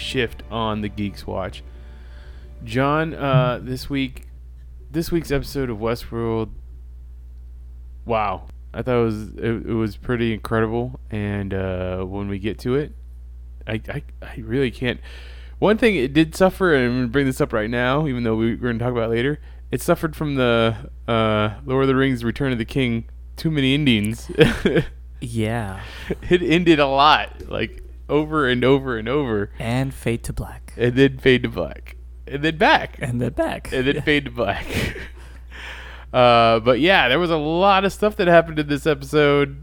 shift on the Geeks Watch. John, uh, this week, this week's episode of Westworld. Wow, I thought it was it, it was pretty incredible, and uh, when we get to it, I, I I really can't. One thing it did suffer, and I'm gonna bring this up right now, even though we, we're gonna talk about it later. It suffered from the uh, Lord of the Rings: Return of the King. Too many Indians. Yeah. it ended a lot, like over and over and over, And fade to black. and then fade to black, and then back, And then back. and then fade to black. uh, but yeah, there was a lot of stuff that happened in this episode.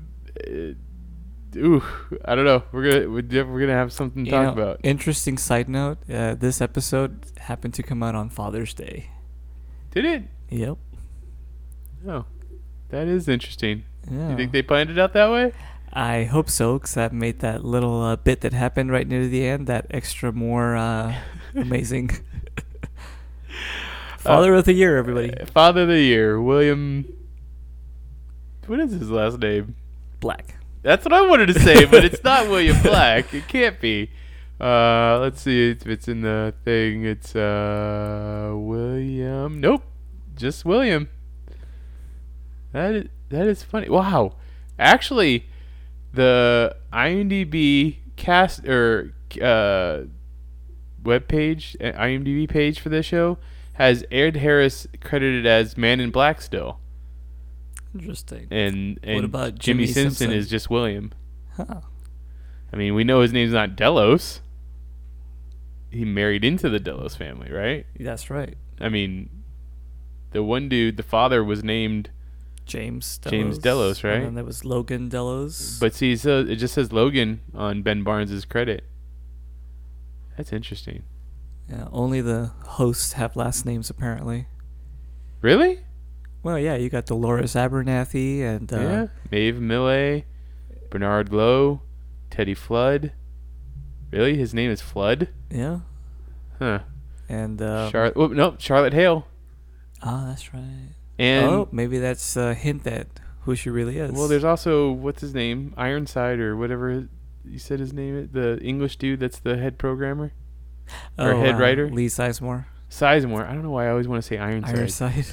Uh, ooh, I don't know. We're gonna we're we're gonna have something to You talk know, about. Interesting side note. Uh, this episode happened to come out on Father's Day. Did it? Yep. Oh, that is interesting. Yeah. You think they planned it out that way? I hope so, because that made that little uh, bit that happened right near the end that extra more uh, amazing. Father of the Year, everybody. Uh, Father of the Year, William. What is his last name? Black. That's what I wanted to say, but it's not William Black. It can't be. Uh, let's see if it's in the thing. It's uh William. Nope, just William. That is, that is funny. Wow, actually, the IMDb cast or uh web page, uh, IMDb page for this show has Ed Harris credited as Man in Black still, Interesting. and and about Jimmy, Jimmy Simpson, Simpson? is just William. Huh. I mean, we know his name's not Delos. He married into the Delos family, right? That's right. I mean, the one dude, the father was named, James Delos. James Delos, right? And then there was Logan Delos. but see, so it just says Logan on Ben Barnes's credit. That's interesting. yeah, only the hosts have last names, apparently. Really? Well, yeah, you got Dolores Abernathy and uh, yeah. Maeve Millay, Bernard Lowe, Teddy Flood. Really? His name is Flood? yeah, Huh. and uh, Charlotte. Oh, no, Charlotte Hale. ah, that's right. And oh, maybe that's a hint that who she really is. Well, there's also what's his name, Ironside or whatever you said his name is. The English dude that's the head programmer, or oh, head uh, writer? Lee Sizemore, Sizemore. I don't know why I always want to say Ironside. Ironside,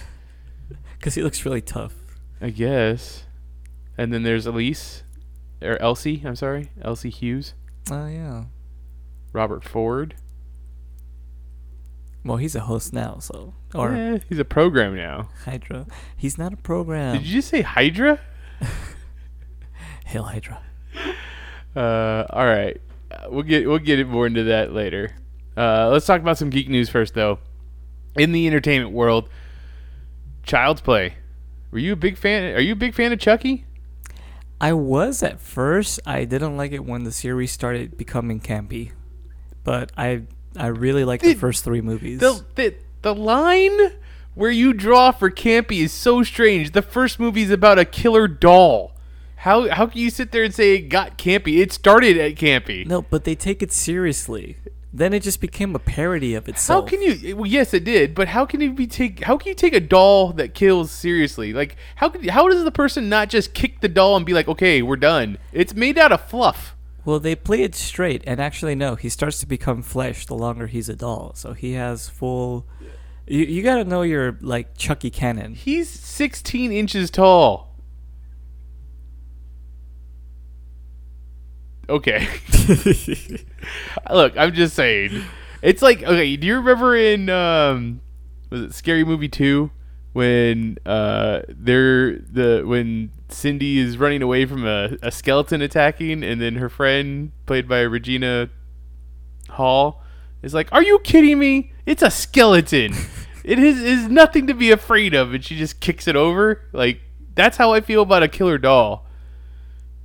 because he looks really tough. I guess. And then there's Elise, or Elsie. I'm sorry, Elsie Hughes, Oh yeah. Robert Ford. Well, he's a host now, so or Eh, he's a program now. Hydra. He's not a program. Did you just say Hydra? Hail Hydra. Uh, all right, we'll get we'll get more into that later. Uh, let's talk about some geek news first, though. In the entertainment world, Child's Play. Were you a big fan? Are you a big fan of Chucky? I was at first. I didn't like it when the series started becoming campy, but I I really like the Did- first three movies. The the the line where you draw for campy is so strange. The first movie is about a killer doll. How how can you sit there and say it got campy? It started at campy. no, but they take it seriously. Then it just became a parody of itself. How can you? Well, yes, it did. But how can you be take? How can you take a doll that kills seriously? Like how could? How does the person not just kick the doll and be like, okay, we're done? It's made out of fluff. Well, they play it straight, and actually, no, he starts to become flesh the longer he's a doll. So he has full. You, you gotta know your like Chucky canon. He's 16 inches tall. Okay. Look, I'm just saying. It's like okay. Do you remember in um, was it Scary Movie two when uh they're the when Cindy is running away from a, a skeleton attacking, and then her friend played by Regina Hall is like, "Are you kidding me? It's a skeleton. it is is nothing to be afraid of," and she just kicks it over. Like that's how I feel about a killer doll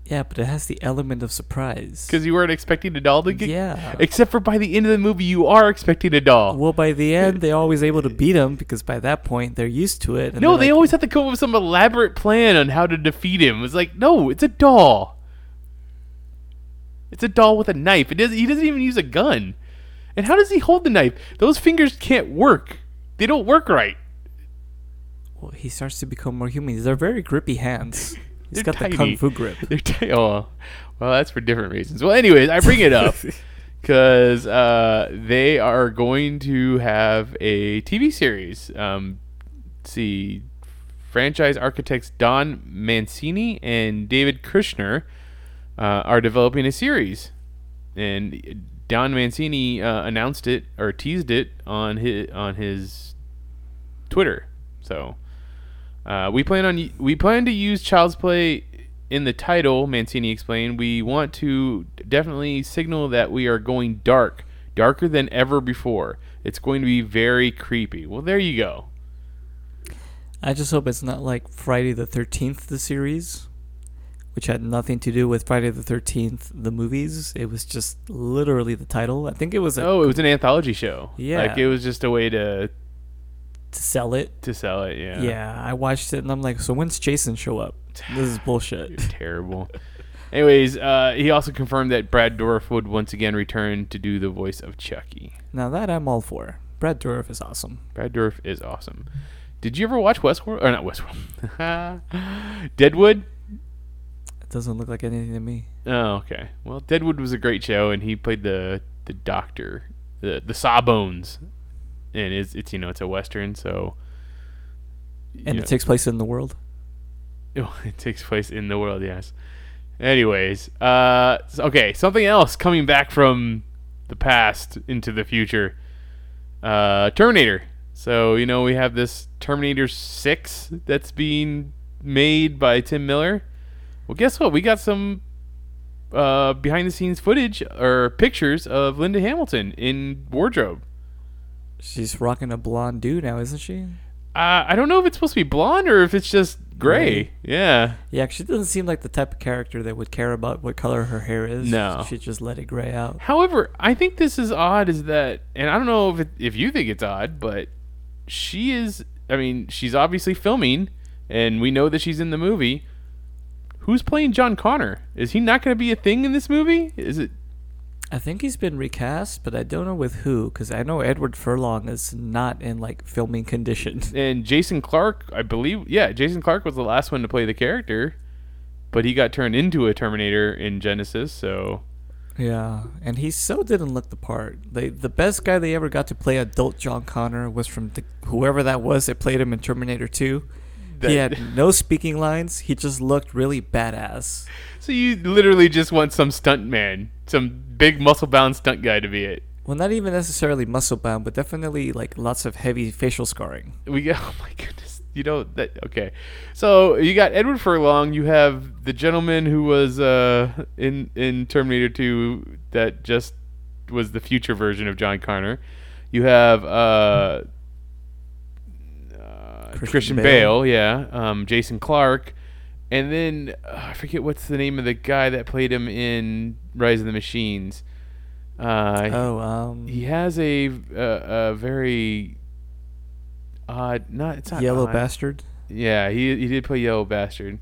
Yeah, but it has the element of surprise. because you weren't expecting a doll to get. Yeah. Except for by the end of the movie, you are expecting a doll. Well, by the end, they're always able to beat him because by that point they're used to it. and no, they're like, always have to come up with some elaborate plan on how to defeat him. It's like, no, it's a doll. It's a doll with a knife. It does. He doesn't even use a gun. And how does he hold the knife? Those fingers can't work. They don't work right. Well, he starts to become more human. They're very grippy hands. He's got tiny. kung fu grip. They're t- oh, well, that's for different reasons. Well, anyways, I bring it up because uh, they are going to have a TV series. Um, let's see, franchise architects Don Mancini and David Kirschner uh, are developing a series, and Don Mancini uh, announced it or teased it on his on his Twitter. So. Uh, we plan on we plan to use Child's Play in the title. Mancini explained. We want to definitely signal that we are going dark, darker than ever before. It's going to be very creepy. Well, there you go. I just hope it's not like Friday the 13th, the series, which had nothing to do with Friday the 13th, the movies. It was just literally the title. I think it was a, Oh, it was an anthology show. Yeah. like it was just a way to to sell it. to sell it. Yeah, Yeah. I watched it and I'm like, so when's Jason show up? This is bullshit. terrible. Anyways, uh, he also confirmed that Brad Dourif would once again return to do the voice of Chucky. now that I'm all for. Brad Dourif is awesome. Brad Dourif is awesome. Did you ever watch Westworld or not Westworld? Deadwood. It doesn't look like anything to me. Oh, okay. Well, Deadwood was a great show, and he played the the doctor, the the Sawbones, and it's it's you know it's a western, so And know, it takes place in the world. it takes place in the world. Yes. Anyways, uh, okay, something else coming back from the past into the future. Uh, Terminator. So you know we have this Terminator Six that's being made by Tim Miller. Well, guess what? We got some uh, behind the scenes footage or pictures of Linda Hamilton in wardrobe. She's rocking a blonde do now, isn't she? Uh, I don't know if it's supposed to be blonde or if it's just gray. Gray. Yeah. Yeah, she doesn't seem like the type of character that would care about what color her hair is. No. She'd just let it gray out. However, I think this is odd is that, and I don't know if it, if you think it's odd, but she is. I mean, she's obviously filming, and we know that she's in the movie. Who's playing John Connor? Is he not going to be a thing in this movie? Is it? I think he's been recast, but I don't know with who, because I know Edward Furlong is not in like filming condition. And Jason Clarke, I believe. Yeah, Jason Clarke was the last one to play the character, but he got turned into a Terminator in Genisys. So yeah, and he so didn't look the part. They the best guy they ever got to play adult John Connor was from the, whoever that was that played him in Terminator 2. That- he had no speaking lines. He just looked really badass. so you literally just want some stunt man, some big muscle bound stunt guy to be it. Well, not even necessarily muscle bound, but definitely like lots of heavy facial scarring. we got oh my goodness you know that okay so you got edward furlong you have the gentleman who was uh in in terminator 2 that just was the future version of john connor you have uh Christian christian, Bale. bale. yeah um jason clarke and then uh, i forget what's the name of the guy that played him in rise of the machines uh Oh, um, he has a a, a very odd not it's not yellow odd. bastard. Yeah, he he did play Yellow Bastard.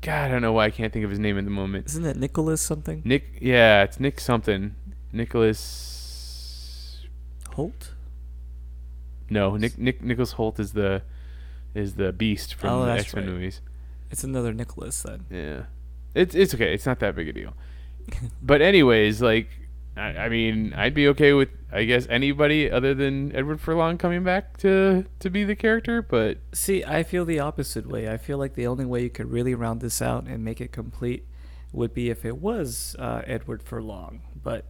God, I don't know why I can't think of his name at the moment. Isn't it Nicholas something? Nick, yeah, it's Nick something. Nicholas. Hoult? No, Nick Nick Nicholas Hoult is the is the Beast from Oh, the X Men right. movies. It's another Nicholas then. Yeah, it's it's okay. It's not that big a deal. but anyways, like, I, I mean, I'd be okay with I guess anybody other than Edward Furlong coming back to to be the character. But See, I feel the opposite way. I feel like the only way you could really round this out and make it complete would be if it was uh, Edward Furlong. But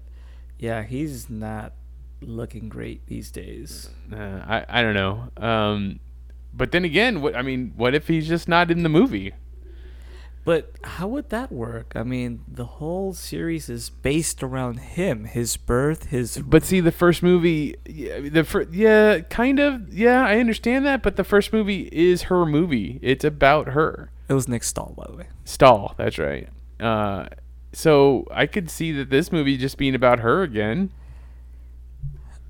Yeah, he's not looking great these days. Uh, I I don't know. Um, but then again, what I mean, what if he's just not in the movie? But how would that work? I mean, the whole series is based around him, his birth, his. But see, the first movie, yeah, the fir- yeah, kind of, yeah, I understand that. But the first movie is her movie. It's about her. It was Nick Stahl, by the way. Stahl, that's right. Uh, so I could see that this movie just being about her again.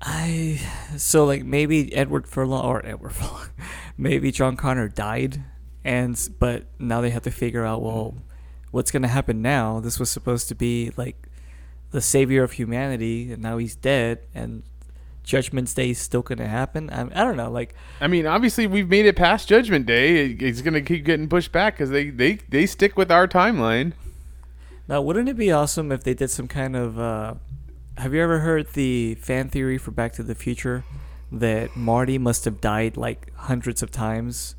I so like maybe Edward Furlong or Edward Furlong, maybe John Connor died, and but now they have to figure out well, what's gonna happen now? This was supposed to be like the savior of humanity, and now he's dead, and Judgment Day is still gonna happen. I, I don't know, like I mean, obviously, we've made it past Judgment Day. It- It's gonna keep getting pushed back because they, they they stick with our timeline. now wouldn't it be awesome if they did some kind of? uh Have you ever heard the fan theory for Back to the Future that Marty must have died like hundreds of times?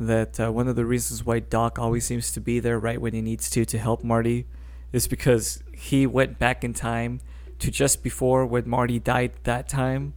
that uh, one of the reasons why Doc always seems to be there right when he needs to to help Marty is because he went back in time to just before when Marty died that time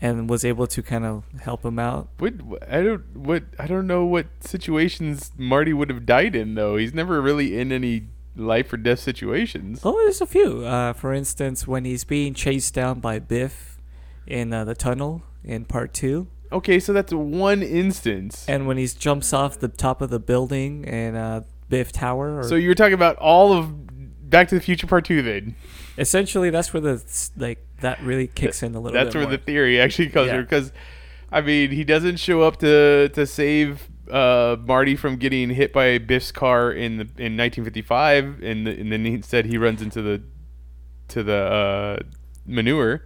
and was able to kind of help him out. What I don't what I don't know what situations Marty would have died in though. He's never really in any life or death situations. Oh, there's a few. Uh, for instance, when he's being chased down by Biff in uh, the tunnel in part two, Okay, so that's one instance. and when he jumps off the top of the building in uh, Biff Tower. Or So you're talking about all of Back to the Future Part Two, then? essentially, that's where the like that really kicks in a little bit. That's where more. the theory actually comes Yeah. from. Because, I mean, he doesn't show up to to save uh, Marty from getting hit by Biff's car in the in 1955, and, the, and then instead he runs into the to the uh, manure.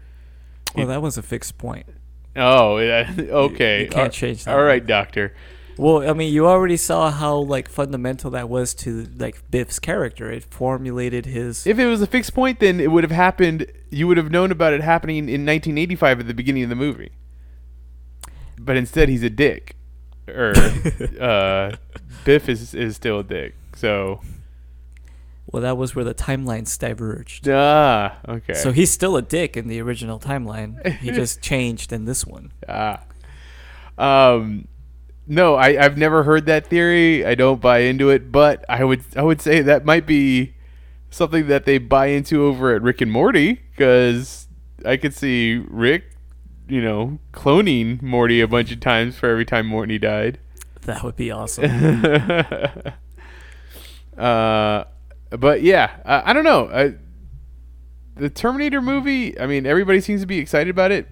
Well, that was a fixed point. Oh, yeah, okay. you can't Uh, change that All right, Doctor. Well, I mean, you already saw how like fundamental that was to like Biff's character. It formulated his. If it was a fixed point, then it would have happened. You would have known about it happening in 1985 at the beginning of the movie. But instead, he's a dick. Or uh, Biff is is still a dick. So well, that was where the timelines diverged. ah, okay. So he's still a dick in the original timeline. He just changed in this one. ah, um, no, I I've never heard that theory. I don't buy into it. But I would I would say that might be something that they buy into over at Rick and Morty because I could see Rick, you know, cloning Morty a bunch of times for every time Morty died. That would be awesome. uh, but yeah, I, I don't know. I, the Terminator movie. I mean, everybody seems to be excited about it.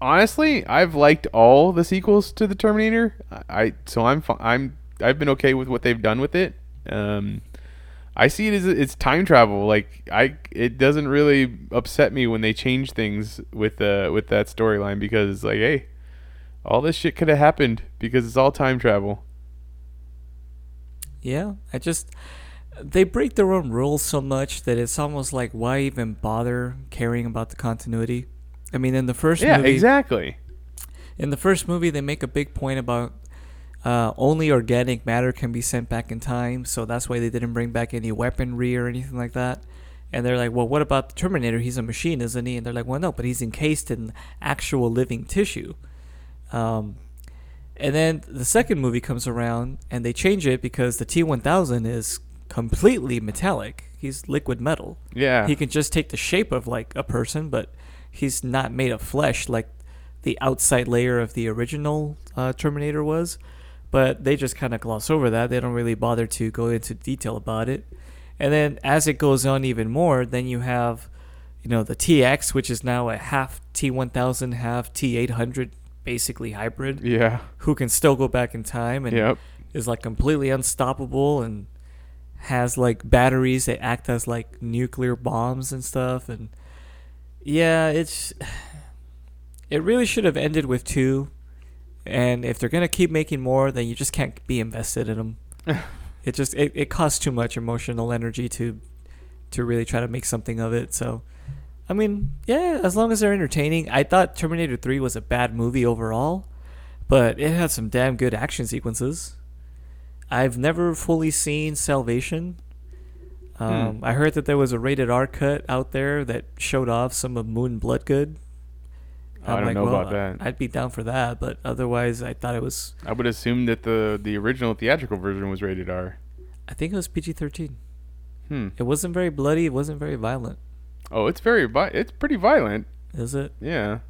Honestly, I've liked all the sequels to the Terminator. I, I so I'm I'm I've been okay with what they've done with it. Um, I see it as it's time travel. Like I, it doesn't really upset me when they change things with uh with that storyline because it's like, hey, all this shit could have happened because it's all time travel. yeah, I just they break their own rules so much that it's almost like why even bother caring about the continuity? I mean, in the first Yeah, movie, exactly. in the first movie, they make a big point about uh, only organic matter can be sent back in time, so that's why they didn't bring back any weaponry or anything like that. And they're like, well, what about the Terminator? He's a machine, isn't he? And they're like, well, no, but he's encased in actual living tissue. Um, and then the second movie comes around and they change it because the T1000 is completely metallic. He's liquid metal. Yeah. He can just take the shape of like a person, but he's not made of flesh like the outside layer of the original uh, Terminator was. But they just kind of gloss over that. They don't really bother to go into detail about it. And then as it goes on even more, then you have, you know, the TX, which is now a half T1000, half T800, basically hybrid, yeah. who can still go back in time and Yep. is like completely unstoppable and has like batteries that act as like nuclear bombs and stuff and yeah it's it really should have ended with two and if they're gonna keep making more then you just can't be invested in them it just it, it costs too much emotional energy to to really try to make something of it so i mean yeah as long as they're entertaining i thought terminator 3 was a bad movie overall but it had some damn good action sequences I've never fully seen Salvation. Um, I heard that there was a rated R cut out there that showed off some of Moon Bloodgood. I I'm don't know well, about that. I'd be down for that, but otherwise, I thought it was. I would assume that the the original theatrical version was rated R. I think it was PG thirteen. Hmm. It wasn't very bloody. It wasn't very violent. Oh, it's very vi- it's pretty violent. Is it? Yeah.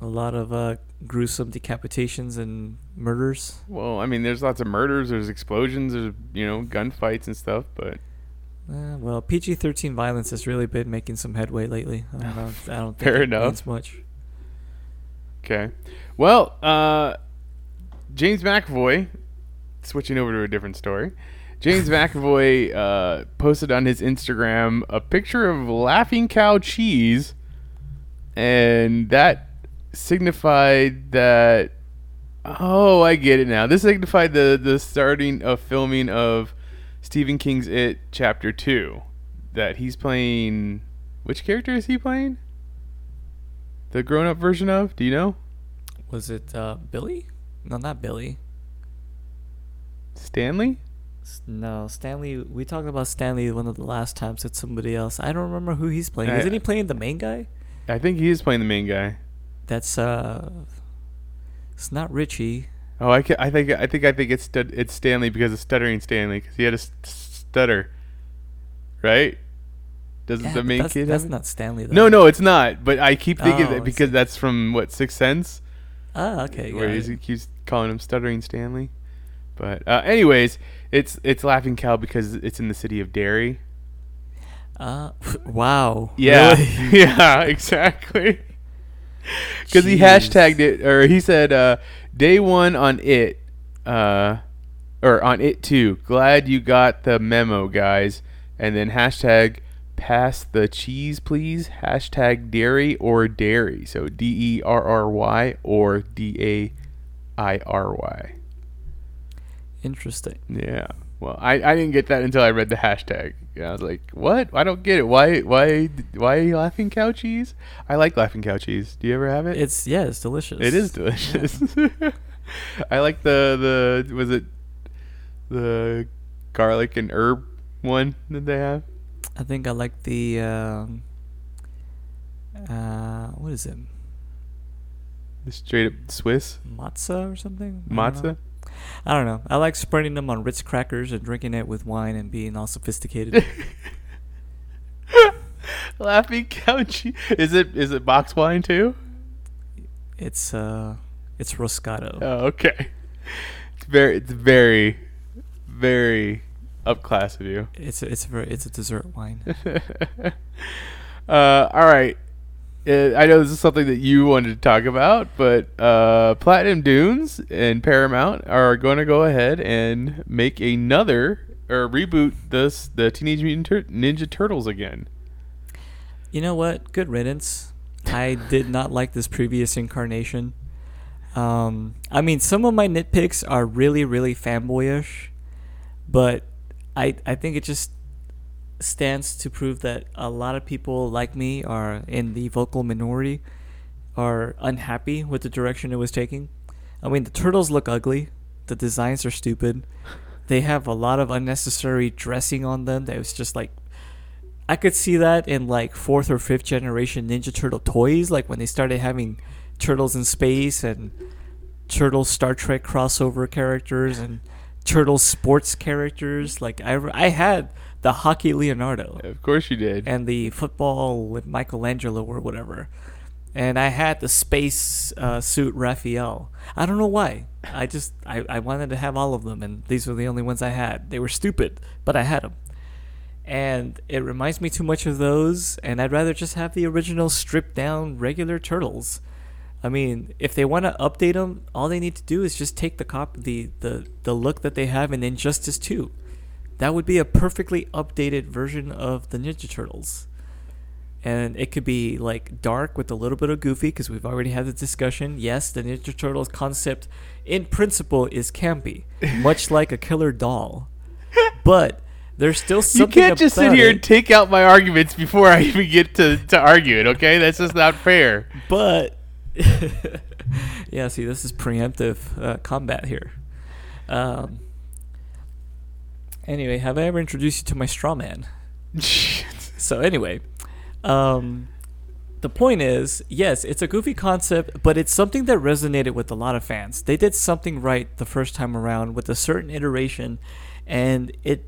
A lot of uh, gruesome decapitations and murders. Well, I mean, there's lots of murders, there's explosions, there's you know gunfights and stuff, but Uh, well, PG thirteen violence has really been making some headway lately. I don't know. I don't think Fair it enough. means much. Okay. Well, uh, James McAvoy, switching over to a different story. James McAvoy uh, posted on his Instagram a picture of Laughing Cow cheese, and that signified that. Oh, I get it now. This signified the the starting of filming of Stephen King's It Chapter Two. That he's playing. Which character is he playing? The grown-up version of? Do you know? Was it uh, Billy? No, not Billy. Stanley? No, Stanley. We talked about Stanley one of the last times. It's somebody else. I don't remember who he's playing. I- Isn't he playing the main guy? I think he is playing the main guy. That's uh. It's not Richie. Oh, I, ca- I think I think I think it's it's Stanley because of stuttering Stanley because he had a st- stutter, right? Doesn't Yeah, the main that's, kid? That's not Stanley. Though. No, no, it's not. But I keep thinking Oh, that because that's from what Sixth Sense, Ah, okay. where he keeps calling him stuttering Stanley. But uh, anyways, it's it's Laughing Cow because it's in the city of Derry. Uh, wow. Yeah, Really? yeah, exactly. Because he hashtagged it, or he said, uh, "Day one on it, uh, or on it too. Glad you got the memo, guys." And then hashtag pass the cheese, please. Hashtag dairy or dairy. So D E R R Y or D A I R Y. Interesting. Yeah. Well, I, I didn't get that until I read the hashtag. Yeah, I was like, "What? I don't get it. Why why why are you laughing cow cheese? I like laughing cow cheese. Do you ever have it? It's yeah, it's delicious. it is delicious. I like the the was it the garlic and herb one that they have? I think I like the um, uh, what is it? The straight up Swiss Matzo or something? Know. I don't know. I like spreading them on Ritz crackers and drinking it with wine and being all sophisticated. laughing cheese. Is it is it box wine too? it's uh, it's Roscato. Oh, okay. It's very, it's very, very upclass of you. It's a, it's a it's a dessert wine. uh, all right. Uh, I know this is something that you wanted to talk about, but uh, Platinum Dunes and Paramount are going to go ahead and make another or reboot this the Teenage Mutant Ninja Turtles again. You know what? Good riddance. I did not like this previous incarnation. Um, I mean, some of my nitpicks are really, really fanboyish, but I I think it just stands to prove that a lot of people like me are in the vocal minority, are unhappy with the direction it was taking. I mean, the turtles look ugly. The designs are stupid. They have a lot of unnecessary dressing on them. That was just like I could see that in like fourth or fifth generation Ninja Turtle toys, like when they started having turtles in space and turtle Star Trek crossover characters and turtle sports characters. Like I, I had the hockey Leonardo Of course you did. and the football with Michelangelo or whatever. And I had the space uh, suit Raphael. I don't know why. I just I, I wanted to have all of them, and these were the only ones I had. They were stupid, but I had them. And it reminds me too much of those, and I'd rather just have the original stripped down regular turtles. I mean, if they want to update them, all they need to do is just take the cop the, the the look that they have in Injustice 2. That would be a perfectly updated version of the Ninja Turtles. And it could be like dark with a little bit of goofy because we've already had the discussion. Yes, the Ninja Turtles concept in principle is campy, much like a killer doll. But there's still something. You can't just sit here it. and take out my arguments before I even get to, to argue it, okay? That's just not fair. But yeah, see, this is preemptive uh, combat here. Um, Anyway, have I ever introduced you to my straw man? So anyway, um, the point is, yes, it's a goofy concept, but it's something that resonated with a lot of fans. They did something right the first time around with a certain iteration, and it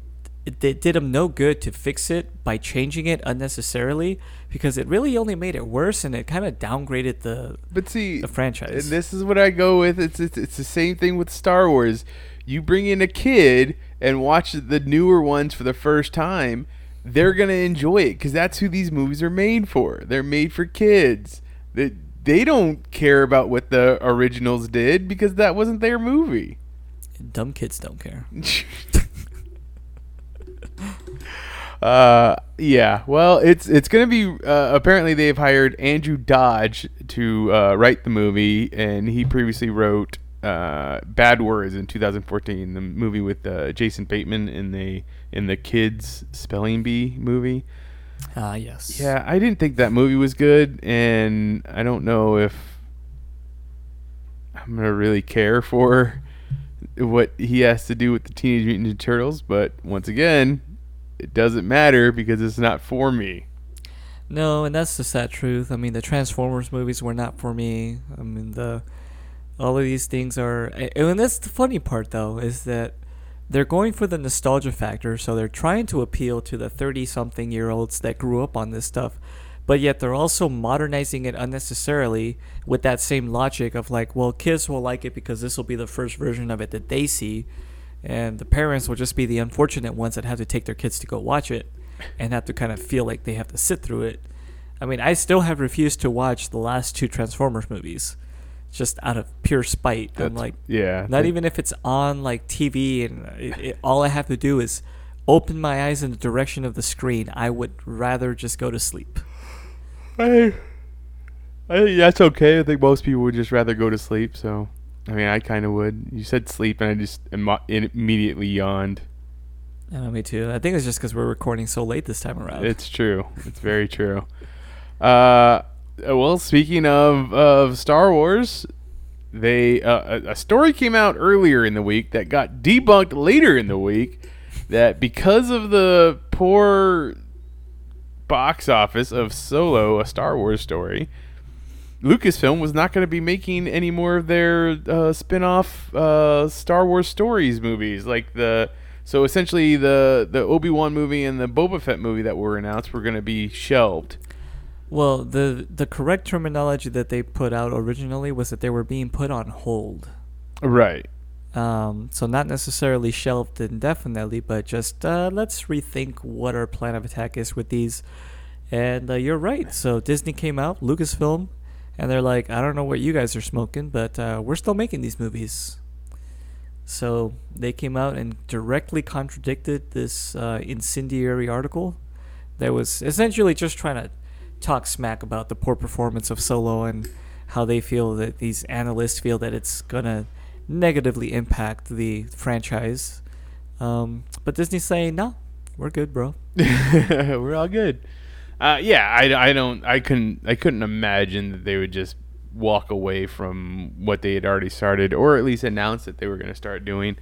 it, it did them no good to fix it by changing it unnecessarily because it really only made it worse and it kind of downgraded the But see, the franchise. and this is what I go with. It's, it's it's the same thing with Star Wars. You bring in a kid and watch the newer ones for the first time, they're gonna enjoy it because that's who these movies are made for. They're made for kids. They they don't care about what the originals did because that wasn't their movie. Dumb kids don't care. Uh, yeah. Well, it's it's gonna be. Uh, apparently, they've hired Andrew Dodge to uh, write the movie, and he previously wrote uh, Bad Words in 2014, the movie with uh, Jason Bateman in the in the kids spelling bee movie. Ah, yes. Yeah, I didn't think that movie was good, and I don't know if I'm gonna really care for what he has to do with the Teenage Mutant Ninja Turtles. But once again, it doesn't matter because it's not for me. No, and that's the sad truth. I mean, the Transformers movies were not for me. I mean, the all of these things are, and that's the funny part though, is that they're going for the nostalgia factor. So they're trying to appeal to the thirty-something-year-olds that grew up on this stuff, but yet they're also modernizing it unnecessarily with that same logic of like, well, kids will like it because this will be the first version of it that they see, and the parents will just be the unfortunate ones that have to take their kids to go watch it and have to kind of feel like they have to sit through it. I mean, I still have refused to watch the last two Transformers movies, just out of pure spite. I'm like, yeah, not even if it's on like TV and it, it, all I have to do is open my eyes in the direction of the screen. I would rather just go to sleep. I, I that's okay. I think most people would just rather go to sleep. So, I mean, I kind of would. You said sleep, and I just immo- immediately yawned. I know, me too. I think it's just because we're recording so late this time around. It's true. It's very true. Uh, well, speaking of of Star Wars, they uh, a, a story came out earlier in the week that got debunked later in the week that because of the poor box office of Solo, a Star Wars story, Lucasfilm was not going to be making any more of their uh, spin-off uh, Star Wars stories movies like the so essentially the the Obi-Wan movie and the Boba Fett movie that were announced were going to be shelved. well, the the correct terminology that they put out originally was that they were being put on hold. Right. Um, so not necessarily shelved indefinitely, but just uh, let's rethink what our plan of attack is with these. And uh, you're right. So Disney came out, Lucasfilm, and they're like, I don't know what you guys are smoking, but uh, we're still making these movies. So they came out and directly contradicted this uh, incendiary article that was essentially just trying to talk smack about the poor performance of Solo and how they feel that these analysts feel that it's gonna negatively impact the franchise. Um, but Disney's saying, no, we're good, bro. we're all good. Uh, yeah, I, I don't I couldn't I couldn't imagine that they would just walk away from what they had already started, or at least announce that they were going to start doing.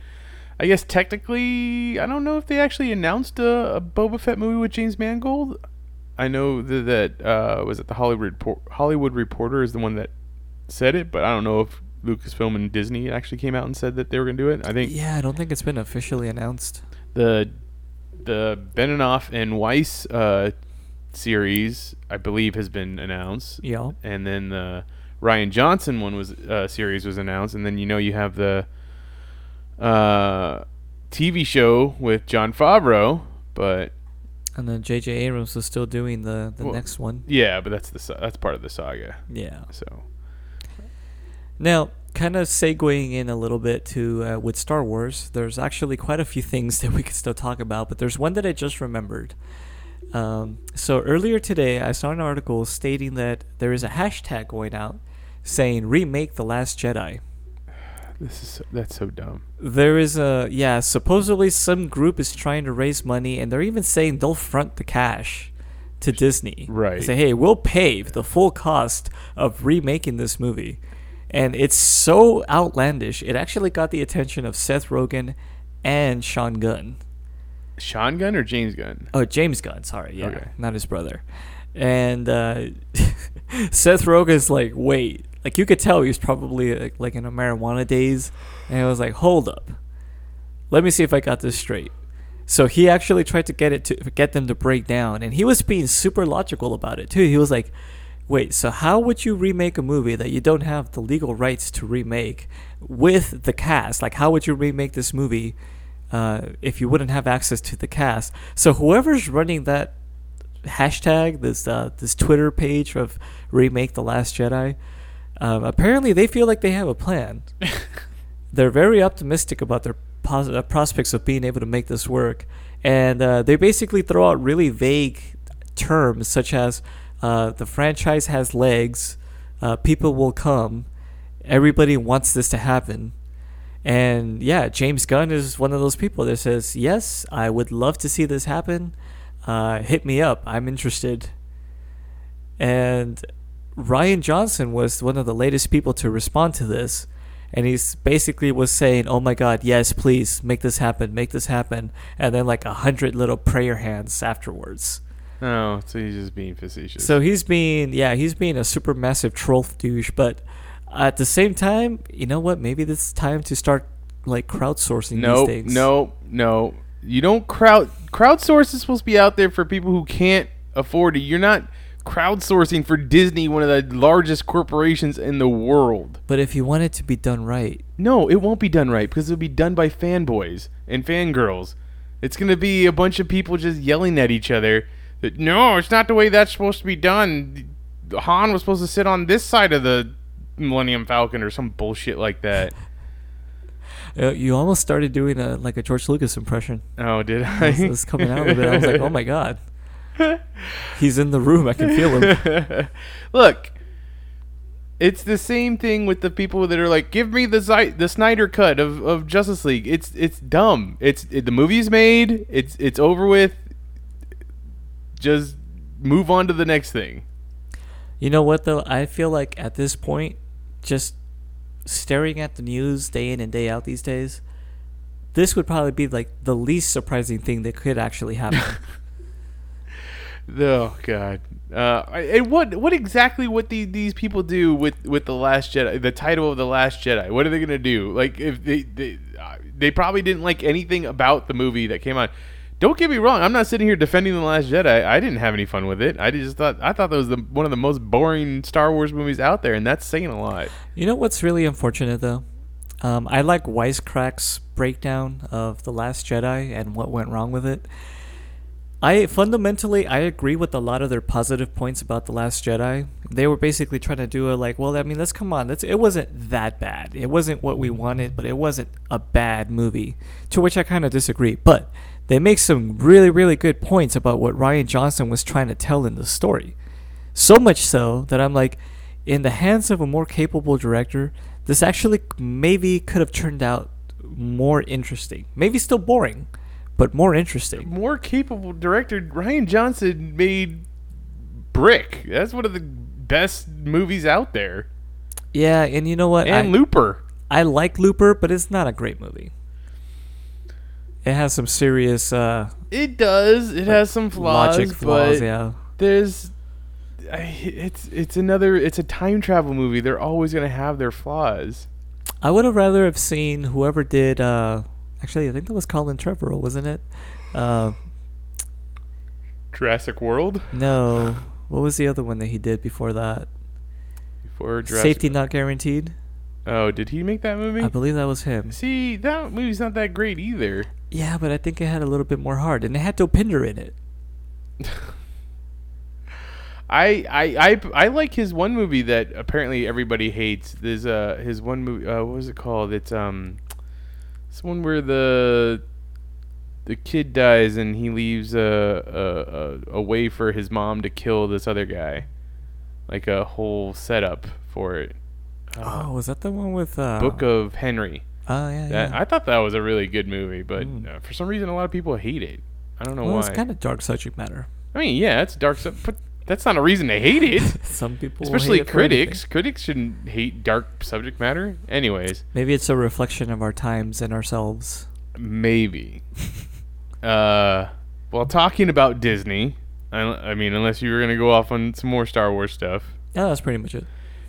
I guess technically, I don't know if they actually announced a, a Boba Fett movie with James Mangold. I know that, that uh, was it the Hollywood Hollywood Reporter is the one that said it, but I don't know if Lucasfilm and Disney actually came out and said that they were going to do it. I think Yeah, I don't think it's been officially announced. the the Benioff and Weiss uh, series, I believe, has been announced, Yeah. and then the Rian Johnson one was uh, series was announced, and then you know you have the uh, TV show with Jon Favreau, but And then J.J. Abrams was still doing the, the Well- next one. yeah, but that's the that's part of the saga. Yeah. So Now, kind of segueing in a little bit to uh, with Star Wars, there's actually quite a few things that we could still talk about, but there's one that I just remembered. Um, so earlier today, I saw an article stating that there is a hashtag going out saying "Remake the Last Jedi." this is so, that's so dumb. There is a yeah, supposedly some group is trying to raise money, and they're even saying they'll front the cash to Disney. Right. Say, hey, we'll pay the full cost of remaking this movie, and it's so outlandish. It actually got the attention of Seth Rogen and Sean Gunn. Sean Gunn or James Gunn? Oh, James Gunn. Sorry, yeah, Okay. not his brother. And uh, Seth Rogen's like, wait, like you could tell he was probably like, like in a marijuana daze, and it was like, hold up, let me see if I got this straight. So he actually tried to get it to get them to break down, and he was being super logical about it too. He was like, "Wait, so how would you remake a movie that you don't have the legal rights to remake with the cast? Like, how would you remake this movie uh, if you wouldn't have access to the cast?" So whoever's running that hashtag, this uh, this Twitter page of remake the Last Jedi, um, apparently they feel like they have a plan. They're very optimistic about their pos- uh, prospects of being able to make this work, and uh, they basically throw out really vague terms such as uh, the franchise has legs, uh, people will come, everybody wants this to happen. And yeah, James Gunn is one of those people that says, Yes, I would love to see this happen. Uh, hit me up. I'm interested. And Rian Johnson was one of the latest people to respond to this. And he's basically was saying, "Oh my God, yes, please make this happen, make this happen," and then like a hundred little prayer hands afterwards. Oh, so he's just being facetious. So he's being, yeah, he's being a super massive troll douche. But at the same time, you know what? Maybe it's time to start like crowdsourcing no, these things. no, no. You don't crowd crowdsource is supposed to be out there for people who can't afford it. You're not crowdsourcing for Disney, one of the largest corporations in the world. But if you want it to be done right, No, it won't be done right because it'll be done by fanboys and fangirls. It's gonna be a bunch of people just yelling at each other. That, no, it's not the way that's supposed to be done. Han was supposed to sit on this side of the Millennium Falcon or some bullshit like that. uh, you almost started doing a like a George Lucas impression. Oh, did I? It's, it's coming out a bit. I was like, oh my god, he's in the room. I can feel him. Look, it's the same thing with the people that are like, "Give me the Zi- the Snyder cut of, of Justice League." It's it's dumb. It's it, the movie's made. It's it's over with. Just move on to the next thing. You know what though? I feel like at this point, just staring at the news day in and day out these days, this would probably be like the least surprising thing that could actually happen. Oh God. Uh, and what what exactly what the, these people do with, with the Last Jedi, the title of the Last Jedi? What are they gonna do? Like if they they uh, they probably didn't like anything about the movie that came out. Don't get me wrong. I'm not sitting here defending the Last Jedi. I didn't have any fun with it. I just thought I thought that was the one of the most boring Star Wars movies out there, and that's saying a lot. You know what's really unfortunate though? Um, I like Wisecrack's breakdown of The Last Jedi and what went wrong with it. I fundamentally I agree with a lot of their positive points about The Last Jedi. They were basically trying to do a like, well, I mean, let's come on, let's, it wasn't that bad. It wasn't what we wanted, but it wasn't a bad movie. To which I kind of disagree. But they make some really, really good points about what Rian Johnson was trying to tell in the story. So much so that I'm like, in the hands of a more capable director, this actually maybe could have turned out more interesting. Maybe still boring, but more interesting. More capable director Rian Johnson made Brick. That's one of the best movies out there, Yeah, and you know what? and I, Looper. I like Looper, but it's not a great movie. It has some serious uh, It does. It has some flaws, logic flaws. but Yeah, there's I, it's it's another it's a time travel movie. They're always gonna have their flaws. I would have rather have seen whoever did. Uh, actually, I think that was Colin Trevorrow, wasn't it? Uh, Jurassic World no, what was the other one that he did before that? before Jurassic. Safety not guaranteed. Oh, did he make that movie? I believe that was him. See, that movie's not that great either. Yeah, but I think it had a little bit more heart, and it had Dopinder in it. I, I I I like his one movie that apparently everybody hates. There's uh his one movie. Uh, what was it called? It's um, it's one where the the kid dies and he leaves a a, a a way for his mom to kill this other guy, like a whole setup for it. Uh, Oh, was that the one with uh, Book of Henry. Oh yeah, That, yeah. I thought that was a really good movie, but Mm. uh, for some reason a lot of people hate it. I don't know well, why. it's kind of dark subject matter. I mean, yeah, it's dark stuff, but that's not a reason to hate it. Some people, Especially critics. Critics shouldn't hate dark subject matter. Anyways, Maybe it's a reflection of our times and ourselves. maybe. uh, while talking about Disney, I, I mean, unless you were gonna go off on some more Star Wars stuff. Yeah, that's pretty much it.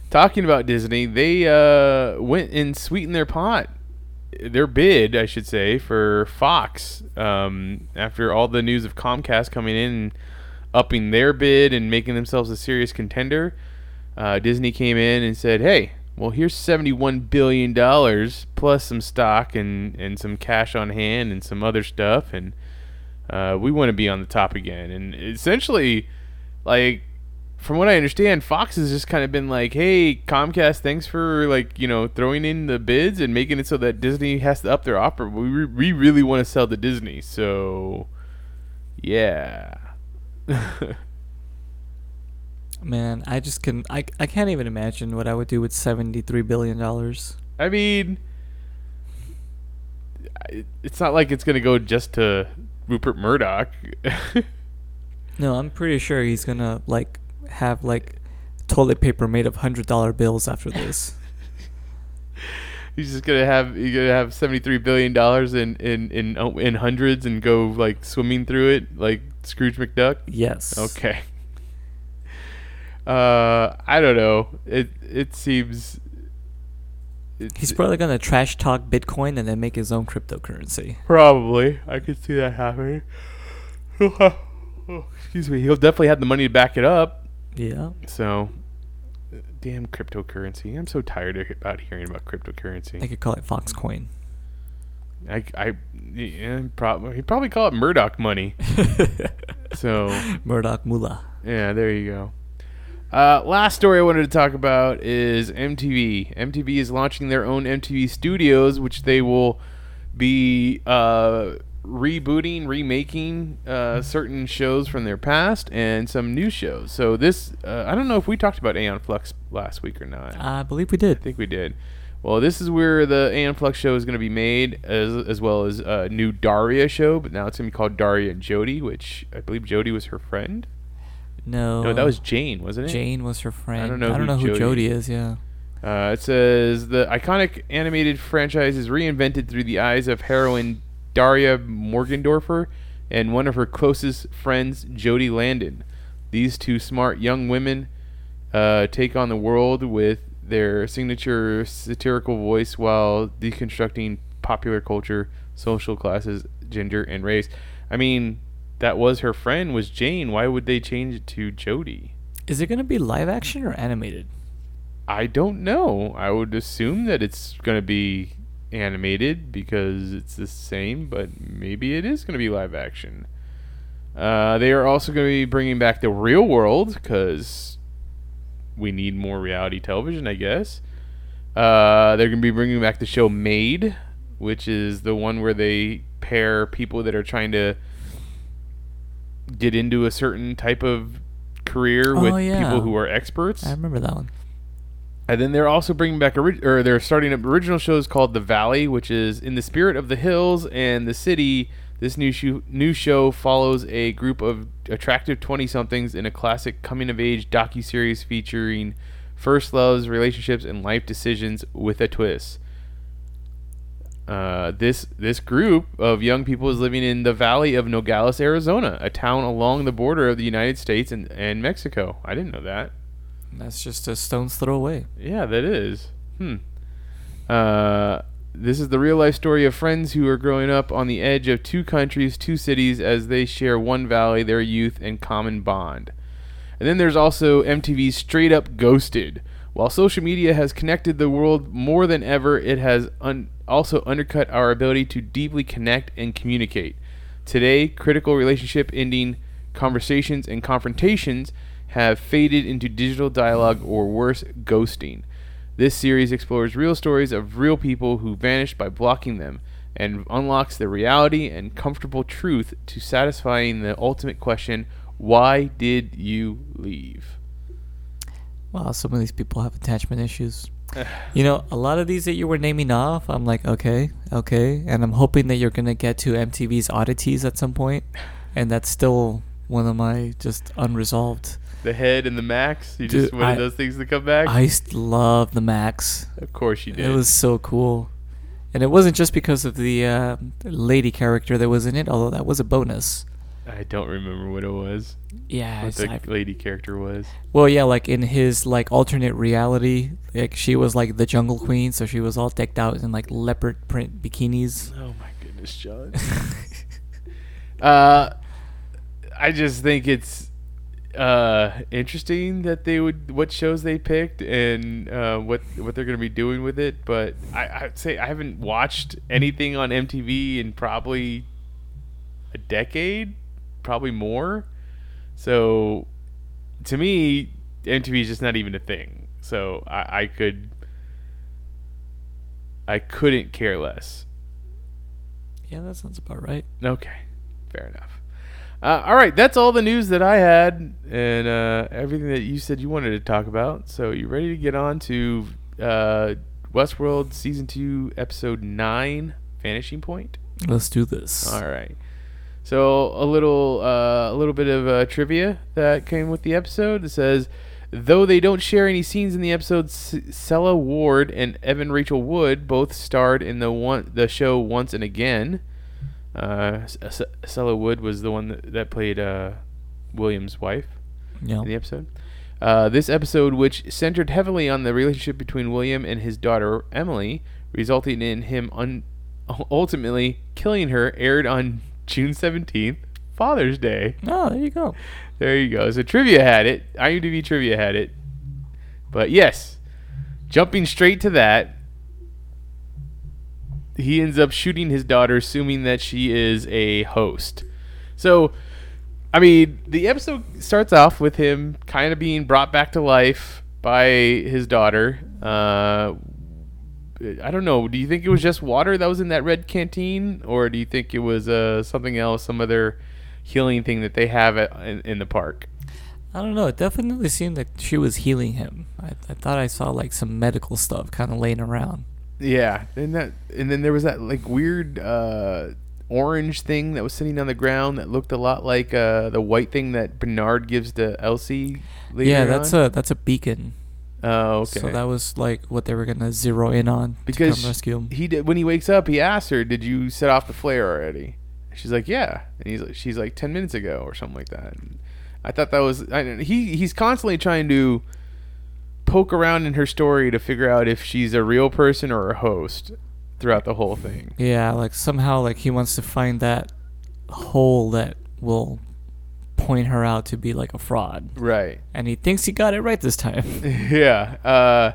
Talking about Disney, they uh, went and sweetened their pot, their bid, I should say, for Fox. Um, after all the news of Comcast coming in and upping their bid and making themselves a serious contender, uh, Disney came in and said, "Hey, well, here's seventy-one billion dollars plus some stock and and some cash on hand and some other stuff, and uh, we want to be on the top again." And essentially, like from what I understand, Fox has just kind of been like, "Hey, Comcast, thanks for like you know throwing in the bids and making it so that Disney has to up their offer. We re- we really want to sell to Disney, so yeah." Man, I just can I, I can't even imagine what I would do with seventy three billion dollars. I mean, it's not like it's gonna go just to Rupert Murdoch. No, I'm pretty sure he's gonna like have like toilet paper made of hundred dollar bills after this. He's just gonna have he's gonna have seventy three billion dollars in in in oh, in hundreds and go like swimming through it like Scrooge McDuck. yes. Okay. Uh, I don't know. It it seems. He's probably gonna trash talk Bitcoin and then make his own cryptocurrency. probably. I could see that happening. Excuse me. He'll definitely have the money to back it up. Yeah. So, damn cryptocurrency. I'm so tired of- about hearing about They cryptocurrency. could call it Foxcoin. I, I, yeah, probably he'd probably call it Murdoch money. So, Murdoch Mullah. yeah, there you go. Uh, last story I wanted to talk about is MTV. MTV is launching their own MTV Studios, which they will be uh, rebooting, remaking uh, certain shows from their past and some new shows. So this, uh, I don't know if we talked about Aeon Flux last week or not. I believe we did. I think we did. Well, this is where the Aeon Flux show is going to be made, as as well as a new Daria show, but now it's going to be called Daria and Jodie, which I believe Jodie was her friend. No. No, that was Jane, wasn't it? Jane was her friend. I don't know I don't who know who Jodie- Jodie is. Yeah. Uh, it says the iconic animated franchise is reinvented through the eyes of heroine Daria Morgendorffer and one of her closest friends, Jodie Landon. These two smart young women uh, take on the world with their signature satirical voice while deconstructing popular culture, social classes, gender, and race. I mean, that was her friend was Jane. Why would they change it to Jodie? Is it gonna be live action or animated? I don't know. I would assume that it's going to be animated because it's the same, but maybe it is going to be live action. Uh, they are also going to be bringing back the real world because we need more reality television, I guess. Uh, they're going to be bringing back the show Made, which is the one where they pair people that are trying to get into a certain type of career Oh, with yeah. people who are experts. I remember that one. And then they're also bringing back orig- or they're starting up original shows called The Valley, which is in the spirit of the hills and the city. This new show, new show follows a group of attractive 20-somethings in a classic coming-of-age docu-series featuring first loves, relationships, and life decisions with a twist. Uh, this this group of young people is living in the valley of Nogales, Arizona, a town along the border of the United States and, and Mexico. I didn't know that. That's just a stone's throw away. Yeah, that is. Hmm. Uh, this is the real life story of friends who are growing up on the edge of two countries, two cities, as they share one valley, their youth, and common bond. And then there's also MTV's Straight Up Ghosted. While social media has connected the world more than ever, it has un- also undercut our ability to deeply connect and communicate. Today, critical relationship ending conversations and confrontations have faded into digital dialogue or worse, ghosting. This series explores real stories of real people who vanished by blocking them and unlocks the reality and comfortable truth to satisfying the ultimate question why did you leave? Wow, some of these people have attachment issues. you know, a lot of these that you were naming off, I'm like, okay, okay, and I'm hoping that you're gonna get to MTV's oddities at some point, and that's still one of my just unresolved. The head and the Maxx? You Dude, just wanted I- those things to come back? I love the Maxx. of course you did. It was so cool. And it wasn't just because of the uh, lady character that was in it, although that was a bonus. I don't remember what it was. Yeah, What the I- lady character was. well, yeah, like in his like alternate reality, like she was like the jungle queen, so she was all decked out in like leopard print bikinis. Oh my goodness, John. uh, I just think it's uh interesting that they would what shows they picked and uh, what what they're gonna be doing with it. But I, I'd say I haven't watched anything on MTV in probably a decade, probably more. So to me, MTV is just not even a thing. So I, I could. I couldn't care less. Yeah, that sounds about right. Okay, fair enough. Uh, all right, that's all the news that I had, and uh, everything that you said you wanted to talk about. So you ready to get on to uh, Westworld season two, episode nine, Vanishing Point? Let's do this. All right. So a little, uh, a little bit of uh, trivia that came with the episode. It says, though they don't share any scenes in the episode, S- Sela Ward and Evan Rachel Wood both starred in the one the show once and again. Uh, Sela Wood was the one that, that played uh, William's wife Yeah. in the episode. Uh, this episode, which centered heavily on the relationship between William and his daughter Emily, resulting in him un- ultimately killing her, aired on June seventeenth, Father's Day. Oh, there you go. There you go. So trivia had it. IMDb trivia had it. But yes, jumping straight to that, he ends up shooting his daughter, assuming that she is a host. So, I mean, the episode starts off with him kind of being brought back to life by his daughter. Uh, I don't know. Do you think it was just water that was in that red canteen, or do you think it was uh, something else, some other healing thing that they have at, in, in the park? I don't know. It definitely seemed like she was healing him. I, I thought I saw like some medical stuff kind of laying around. Yeah, and that, and then there was that like weird uh, orange thing that was sitting on the ground that looked a lot like uh, the white thing that Bernard gives to Elsie. Later yeah, that's on. a that's a beacon. Oh, okay. So that was like what they were gonna zero in on to come rescue him. he did when he wakes up, he asks her, "Did you set off the flare already?" She's like, "Yeah," and he's like, "She's like ten minutes ago or something like that." And I thought that was I, he. He's constantly trying to poke around in her story to figure out if she's a real person or a host throughout the whole thing. Yeah, like somehow like he wants to find that hole that will point her out to be like a fraud. Right. And he thinks he got it right this time. yeah. Uh,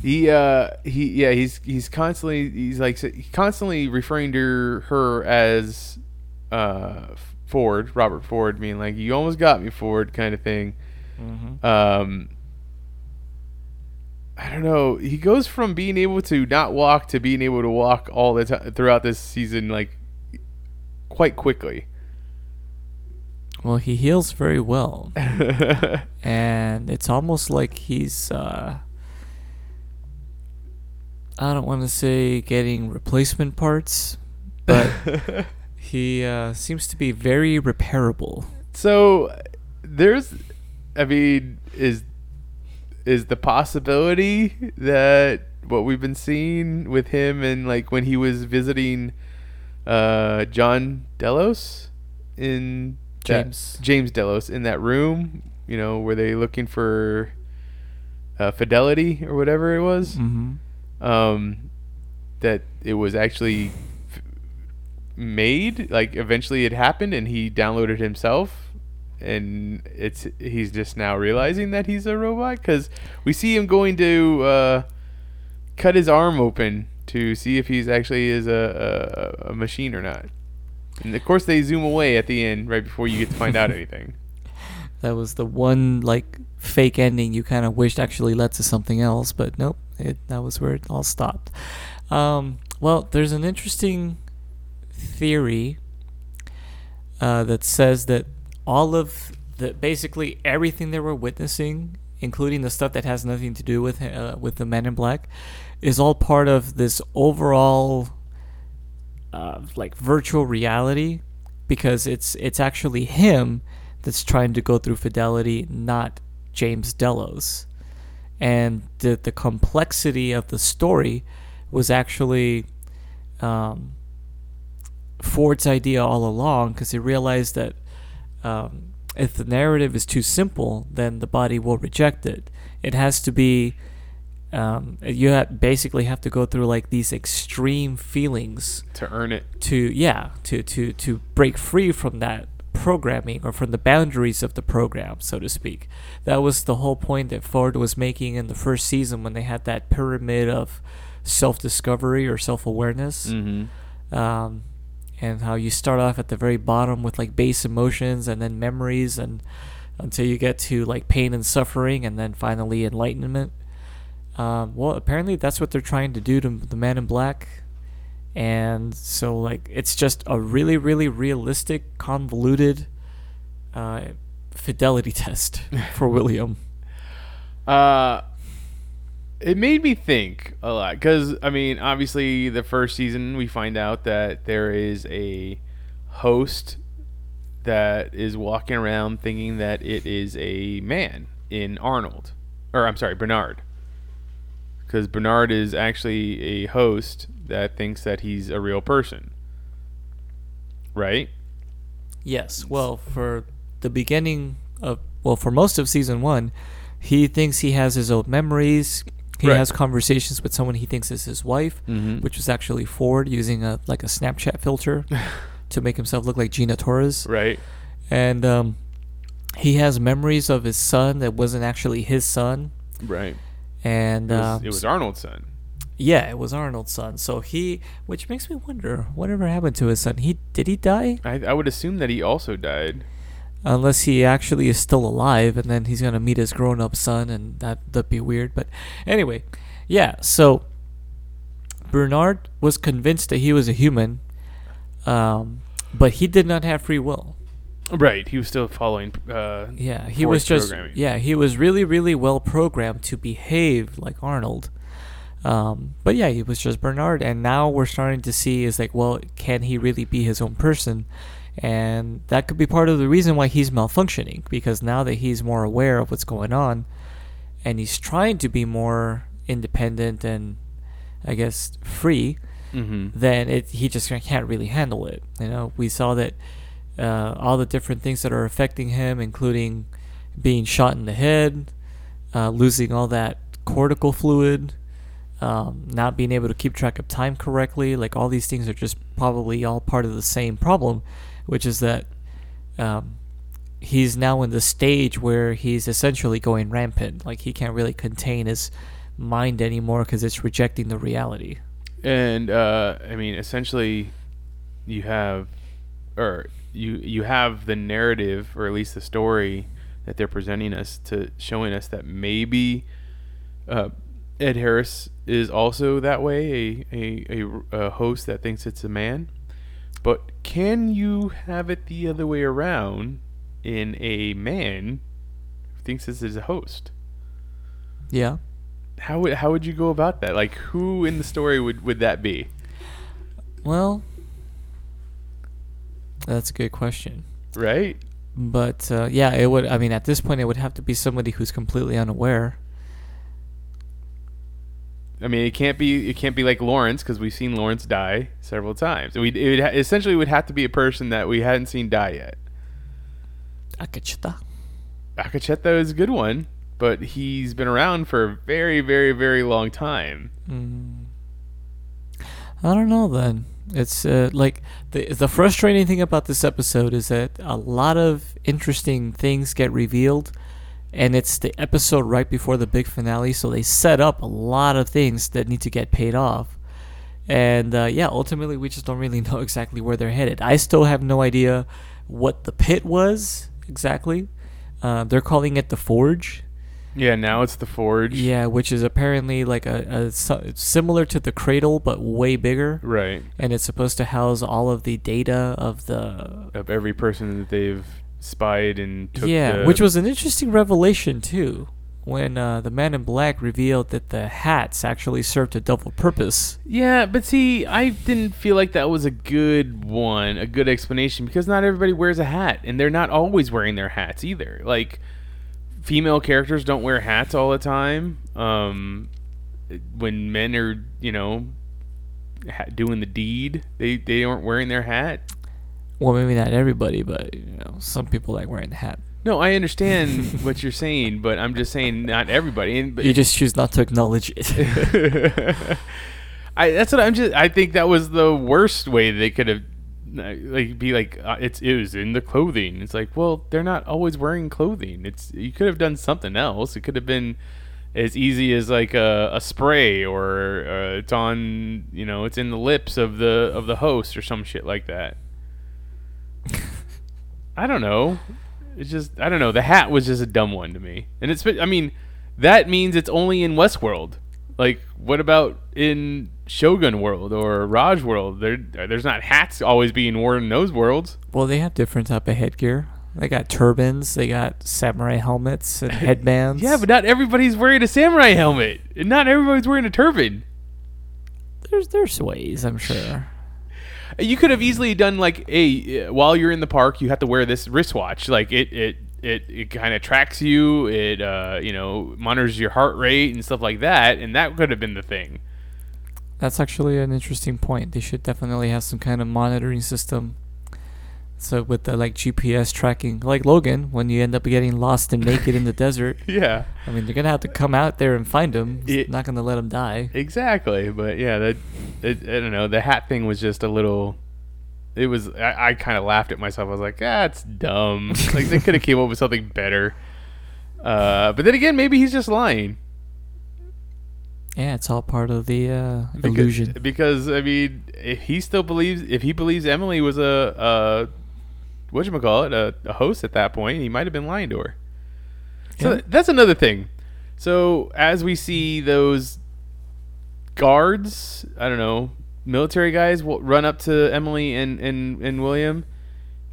he uh he yeah he's he's constantly he's like he's constantly referring to her as uh Ford Robert Ford being like you almost got me Ford kind of thing. mm-hmm. Um, I don't know. He goes from being able to not walk to being able to walk all the time throughout this season, like quite quickly. Well, he heals very well. and it's almost like he's uh I don't want to say getting replacement parts, but he uh, seems to be very repairable. so there's, I mean, is is the possibility that what we've been seeing with him and like when he was visiting uh, John Delos in that- James. James Delos in that room, you know, were they looking for uh, fidelity or whatever it was? Mm-hmm. Um, that it was actually f- made, like eventually it happened, and he downloaded himself, and it's he's just now realizing that he's a robot because we see him going to uh, cut his arm open to see if he's actually is a, a, a machine or not. And of course, they zoom away at the end right before you get to find out anything. That was the one like fake ending you kind of wished actually led to something else, but nope, it that was where it all stopped. Um, well, there's an interesting theory uh, that says that all of the basically everything they were witnessing, including the stuff that has nothing to do with uh, with the Men in Black, is all part of this overall uh, like virtual reality because it's it's actually him that's trying to go through fidelity, not James Delos. And the the complexity of the story was actually um, Ford's idea all along because he realized that um, if the narrative is too simple, then the body will reject it. It has to be. Um, you ha- basically have to go through like these extreme feelings to earn it. to yeah to to to break free from that programming or from the boundaries of the program so to speak that was the whole point that ford was making in the first season when they had that pyramid of self-discovery or self-awareness Mm-hmm. um, and how you start off at the very bottom with like base emotions and then memories and until you get to like pain and suffering and then finally enlightenment. Um, well apparently that's what they're trying to do to the man in black. And so like it's just a really really realistic convoluted uh, fidelity test for william. Uh, it made me think a lot because I mean, obviously, the first season we find out that there is a host that is walking around thinking that it is a man in Arnold, or I'm sorry, Bernard, because Bernard is actually a host that thinks that he's a real person, right? Yes. Well, for the beginning of well, for most of season one, he thinks he has his old memories. He Right. has conversations with someone he thinks is his wife, Mhm. which was actually Ford using a like a Snapchat filter to make himself look like Gina Torres. Right. And um, he has memories of his son that wasn't actually his son. Right. And It was, um, it was Arnold's son. yeah, it was Arnold's son. So he, which makes me wonder, whatever happened to his son? He did he die? I, I would assume that he also died. Unless he actually is still alive and then he's gonna meet his grown-up son and that that'd be weird but anyway yeah so bernard was convinced that he was a human um, but he did not have free will Right. He was still following. Uh, yeah he was just yeah he was really really well programmed to behave like arnold um, but yeah he was just bernard and now we're starting to see is like well can he really be his own person and that could be part of the reason why he's malfunctioning because now that he's more aware of what's going on and he's trying to be more independent and i guess free Mm-hmm. then it he just can't really handle it you know we saw that uh, all the different things that are affecting him including being shot in the head uh, losing all that cortical fluid um, not being able to keep track of time correctly like all these things are just probably all part of the same problem which is that um, he's now in the stage where he's essentially going rampant like he can't really contain his mind anymore because it's rejecting the reality And uh, I mean, essentially, you have, or you you have the narrative, or at least the story that they're presenting us to showing us that maybe uh, Ed Harris is also that way, a, a, a, a host that thinks it's a man. But can you have it the other way around in a man who thinks this is a host? yeah How would how would you go about that? Like, who in the story would, would that be? Well, that's a good question. Right? But uh, yeah, it would. I mean, at this point, it would have to be somebody who's completely unaware. I mean, it can't be it can't be like Lawrence because we've seen Lawrence die several times. We it would ha- essentially would have to be a person that we hadn't seen die yet. Akecheta. Akecheta is a good one, but he's been around for a very, very, very long time. Mm. I don't know. Then it's uh, like the the frustrating thing about this episode is that a lot of interesting things get revealed, and it's the episode right before the big finale, so they set up a lot of things that need to get paid off. And uh, yeah, ultimately, we just don't really know exactly where they're headed. I still have no idea what the pit was exactly. Uh, they're calling it the Forge. Yeah, now it's the Forge. Yeah, which is apparently like a, a similar to the Cradle but way bigger, Right. and it's supposed to house all of the data of the Of every person that they've spied and took. yeah, the- which was an interesting revelation too. When uh, the Man in Black revealed that the hats actually served a double purpose. Yeah, but see, I didn't feel like that was a good one, a good explanation because not everybody wears a hat, and they're not always wearing their hats either. Like, female characters don't wear hats all the time. Um, when men are, you know, doing the deed. They they aren't wearing their hat. Well, maybe not everybody, but you know, some people like wearing the hat. No, I understand what you're saying, but I'm just saying not everybody. And, but You just choose not to acknowledge it. I that's what I'm just. I think that was the worst way they could have. Like be like uh, it's it was in the clothing. It's like well they're not always wearing clothing. It's you could have done something else. It could have been as easy as like a, a spray or uh, it's on you know it's in the lips of the of the host or some shit like that. I don't know. It's just I don't know. The hat was just a dumb one to me, and it's I mean that means it's only in Westworld. Like what about in Shogun World or Raj World? There there's not hats always being worn in those worlds. well, they have different type of headgear. They got turbans. They got samurai helmets and headbands. Yeah, but not everybody's wearing a samurai helmet, and not everybody's wearing a turban. there's there's ways, I'm sure. You could have easily done like, hey, while you're in the park, you have to wear this wristwatch. Like it, it, it, it kind of tracks you. It, uh, you know, monitors your heart rate and stuff like that. And that could have been the thing. That's actually an interesting point. They should definitely have some kind of monitoring system. So with the like GPS tracking, like Logan, when you end up getting lost and naked in the desert, Yeah, I mean, they're gonna have to come out there and find him. It- not gonna let him die. exactly. But yeah, that, it, I don't know. The hat thing was just a little. It was. I, I kind of laughed at myself. I was like, ah, it's dumb. like they could have came up with something better. Uh, but then again, maybe he's just lying. Yeah, it's all part of the uh, Because, illusion. Because I mean, if he still believes, if he believes Emily was a, a what you call it, a, a host at that point, he might have been lying to her. So Yeah. that's another thing. So as we see those guards, I don't know, military guys will run up to Emily and and and William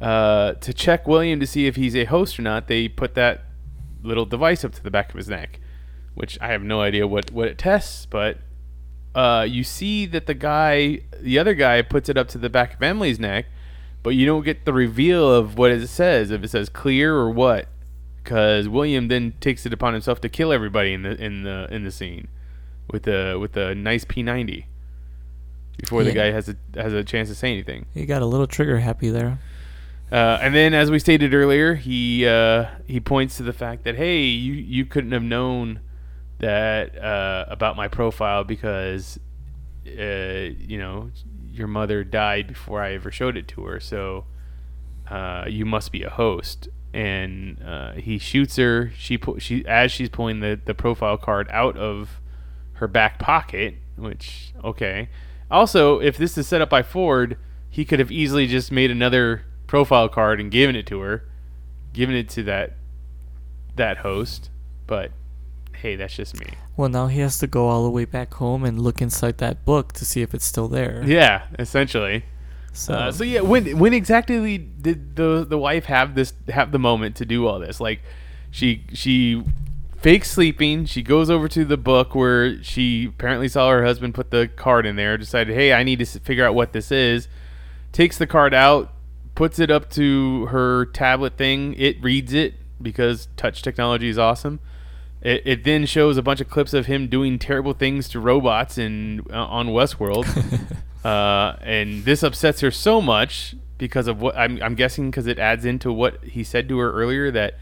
uh, to check William to see if he's a host or not. They put that little device up to the back of his neck, which I have no idea what what it tests, but uh, you see that the guy, the other guy, puts it up to the back of Emily's neck, but you don't get the reveal of what it says, if it says clear or what, because William then takes it upon himself to kill everybody in the in the in the scene with the with a nice P90 before the guy has a has a chance to say anything. He got a little trigger happy there. Uh, and then, as we stated earlier, he uh, he points to the fact that hey, you you couldn't have known that uh, about my profile because uh, you know your mother died before I ever showed it to her, so uh, you must be a host. And uh, he shoots her. She pu- she as she's pulling the the profile card out of her back pocket, which okay. Also, if this is set up by Ford, he could have easily just made another profile card and given it to her, given it to that that host. But hey, that's just me. Well, now he has to go all the way back home and look inside that book to see if it's still there. Yeah, essentially. So, Uh, so yeah, when when exactly did the the wife have this have the moment to do all this? Like, she she fakes sleeping. She goes over to the book where she apparently saw her husband put the card in there. Decided, hey, I need to figure out what this is. Takes the card out, puts it up to her tablet thing. It reads it because touch technology is awesome. It, it then shows a bunch of clips of him doing terrible things to robots in uh, on Westworld. uh, and this upsets her so much because of what I'm, I'm guessing because it adds into what he said to her earlier that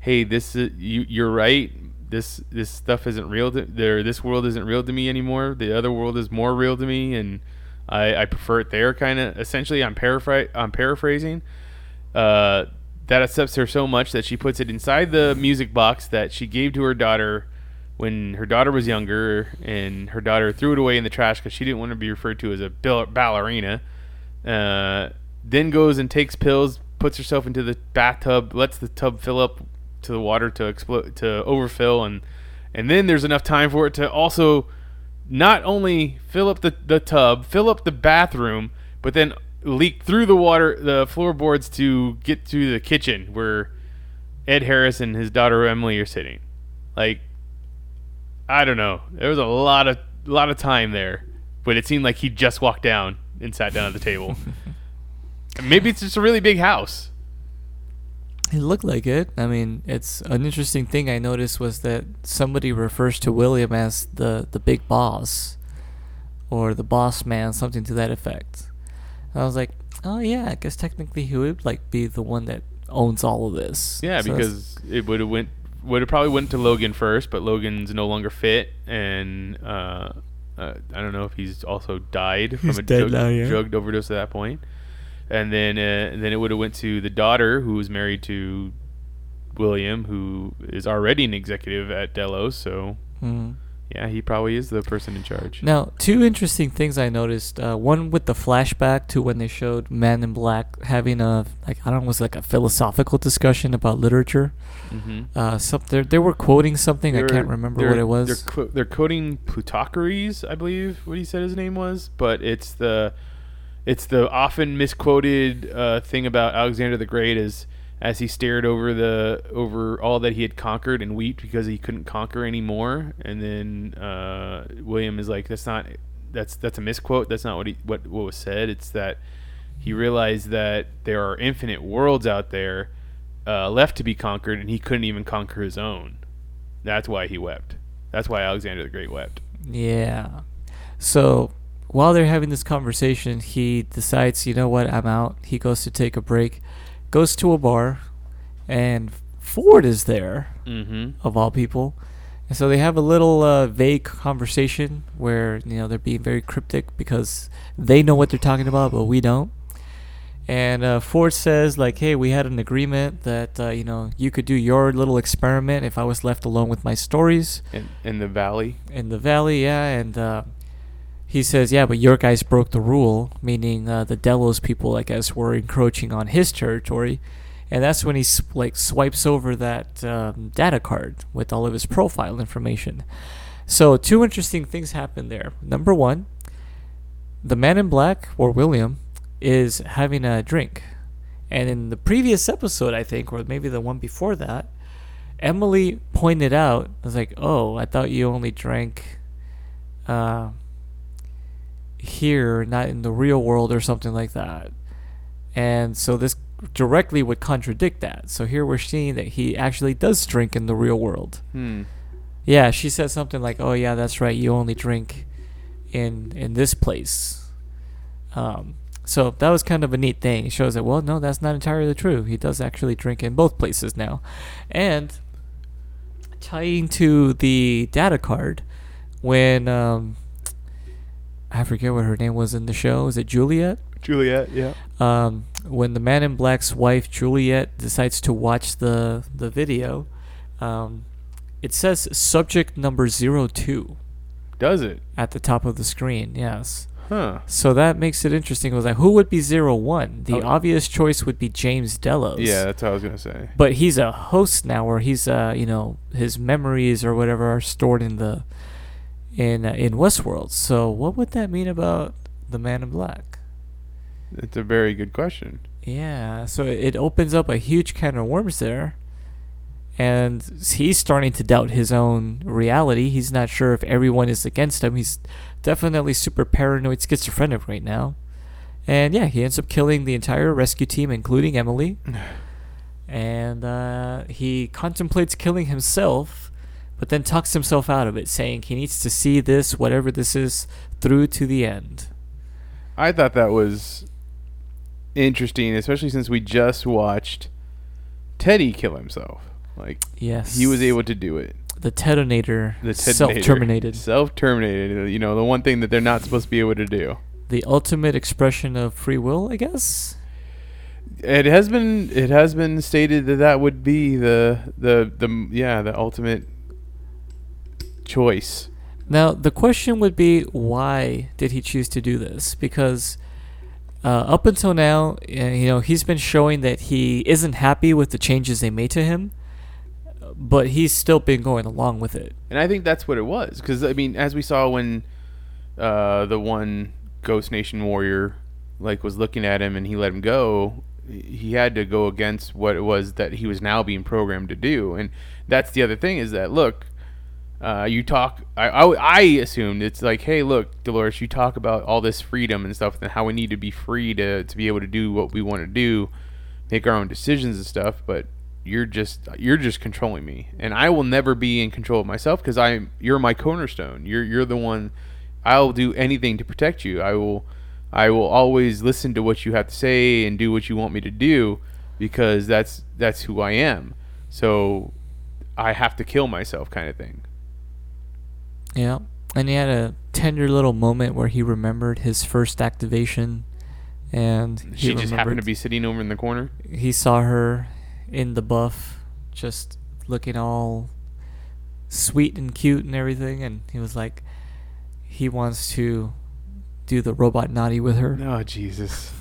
hey this is, you you're right. This this stuff isn't real to there this world isn't real to me anymore. The other world is more real to me and I, I prefer it there kind of essentially. I'm paraphr- I'm paraphrasing. Uh, that upsets her so much that she puts it inside the music box that she gave to her daughter when her daughter was younger, and her daughter threw it away in the trash because she didn't want to be referred to as a ballerina. Uh, then goes and takes pills, puts herself into the bathtub, lets the tub fill up to the water to explode to overfill, and and then there's enough time for it to also not only fill up the, the tub, fill up the bathroom, but then leak through the water, the floorboards to get to the kitchen where Ed Harris and his daughter Emily are sitting. Like, I don't know. There was a lot of lot of time there, but it seemed like he just walked down and sat down at the table. Maybe it's just a really big house. It looked like it. I mean, it's an interesting thing I noticed was that somebody refers to William as the the big boss or the boss man, something to that effect. And I was like, oh yeah, I guess technically he would like be the one that owns all of this. Yeah, So because it would have went would have probably went to Logan first, but Logan's no longer fit, and uh, uh, I don't know if he's also died from He's a dead drug, now, yeah. drug overdose at that point. And then uh, and then it would have went to the daughter who was married to William, who is already an executive at Delos. So Hmm. Yeah, he probably is the person in charge. Now, two interesting things I noticed. Uh, one with the flashback to when they showed Man in Black having a like I don't know, was like a philosophical discussion about literature. Mm-hmm. Uh, some they they were quoting something I can't remember what it was. They're, qu- they're quoting Plutocrates, I believe, what he said his name was, but it's the it's the often misquoted uh, thing about Alexander the Great as as he stared over the over all that he had conquered and wept because he couldn't conquer anymore. And then uh, William is like, "That's not that's that's a misquote. That's not what he what what was said. It's that." He realized that there are infinite worlds out there uh, left to be conquered, and he couldn't even conquer his own. That's why he wept. That's why Alexander the Great wept. Yeah. So while they're having this conversation, he decides, you know what, I'm out. He goes to take a break, goes to a bar, and Ford is there, Mm-hmm. of all people. And so they have a little uh, vague conversation where, you know, they're being very cryptic because they know what they're talking about, but we don't. And uh, Ford says, like, hey, we had an agreement that, uh, you know, you could do your little experiment if I was left alone with my stories In, in the valley. in the valley, yeah, and uh, he says, yeah, but your guys broke the rule, meaning uh, the Delos people, I guess, were encroaching on his territory, and that's when he like swipes over that um, data card with all of his profile information. So two interesting things happen there. Number one, the man in black or William is having a drink, and in the previous episode, I think, or maybe the one before that. Emily pointed out, I was like, "Oh, I thought you only drank uh, here, not in the real world, or something like that." And so this directly would contradict that. So here we're seeing that he actually does drink in the real world. Hmm. Yeah, she said something like, "Oh yeah, that's right. You only drink in in this place." Um, so that was kind of a neat thing. It shows that well, no, that's not entirely true. He does actually drink in both places now, and tying to the data card when um, I forget what her name was in the show. Is it Juliet? Juliet, yeah. um, when the man in black's wife Juliet decides to watch the the video, um, it says subject number zero two Does it? at the top of the screen. Yes, Huh. so that makes it interesting. It was like, who would be zero one? The Oh. obvious choice would be James Delos. Yeah, that's what I was gonna say. But he's a host now, or he's uh, you know, his memories or whatever are stored in the in uh, in Westworld. So what would that mean about the Man in Black? It's a very good question. Yeah, so it opens up a huge can of worms there. And he's starting to doubt his own reality. He's not sure if everyone is against him. He's definitely super paranoid schizophrenic right now. And yeah, he ends up killing the entire rescue team, including Emily. and uh, he contemplates killing himself, but then tucks himself out of it, saying he needs to see this, whatever this is, through to the end. I thought that was interesting, especially since we just watched Teddy kill himself. Like Yes. he was able to do it. The detonator, The self-terminated. Self-terminated. You know, the one thing that they're not supposed to be able to do. The ultimate expression of free will, I guess. It has been it has been stated that that would be the the the yeah the ultimate choice. Now, the question would be why did he choose to do this? Because uh, up until now, uh, you know, he's been showing that he isn't happy with the changes they made to him, but he's still been going along with it. And I think that's what it was because I mean, as we saw when uh, the one Ghost Nation warrior like was looking at him and he let him go, he had to go against what it was that he was now being programmed to do. And that's the other thing is that look, uh, you talk. I, I I assumed it's like, hey, look, Dolores, you talk about all this freedom and stuff, and how we need to be free to to be able to do what we want to do, make our own decisions and stuff, but you're just you're just controlling me and i will never be in control of myself because i'm you're my cornerstone you're you're the one I'll do anything to protect you. I will I will always listen to what you have to say and do what you want me to do because that's that's who I am. So I have to kill myself kind of thing. Yeah. And he had a tender little moment where he remembered his first activation and he She just happened to be sitting over in the corner. he saw her in the buff just looking all sweet and cute and everything and he was like he wants to do the robot naughty with her. Oh Jesus.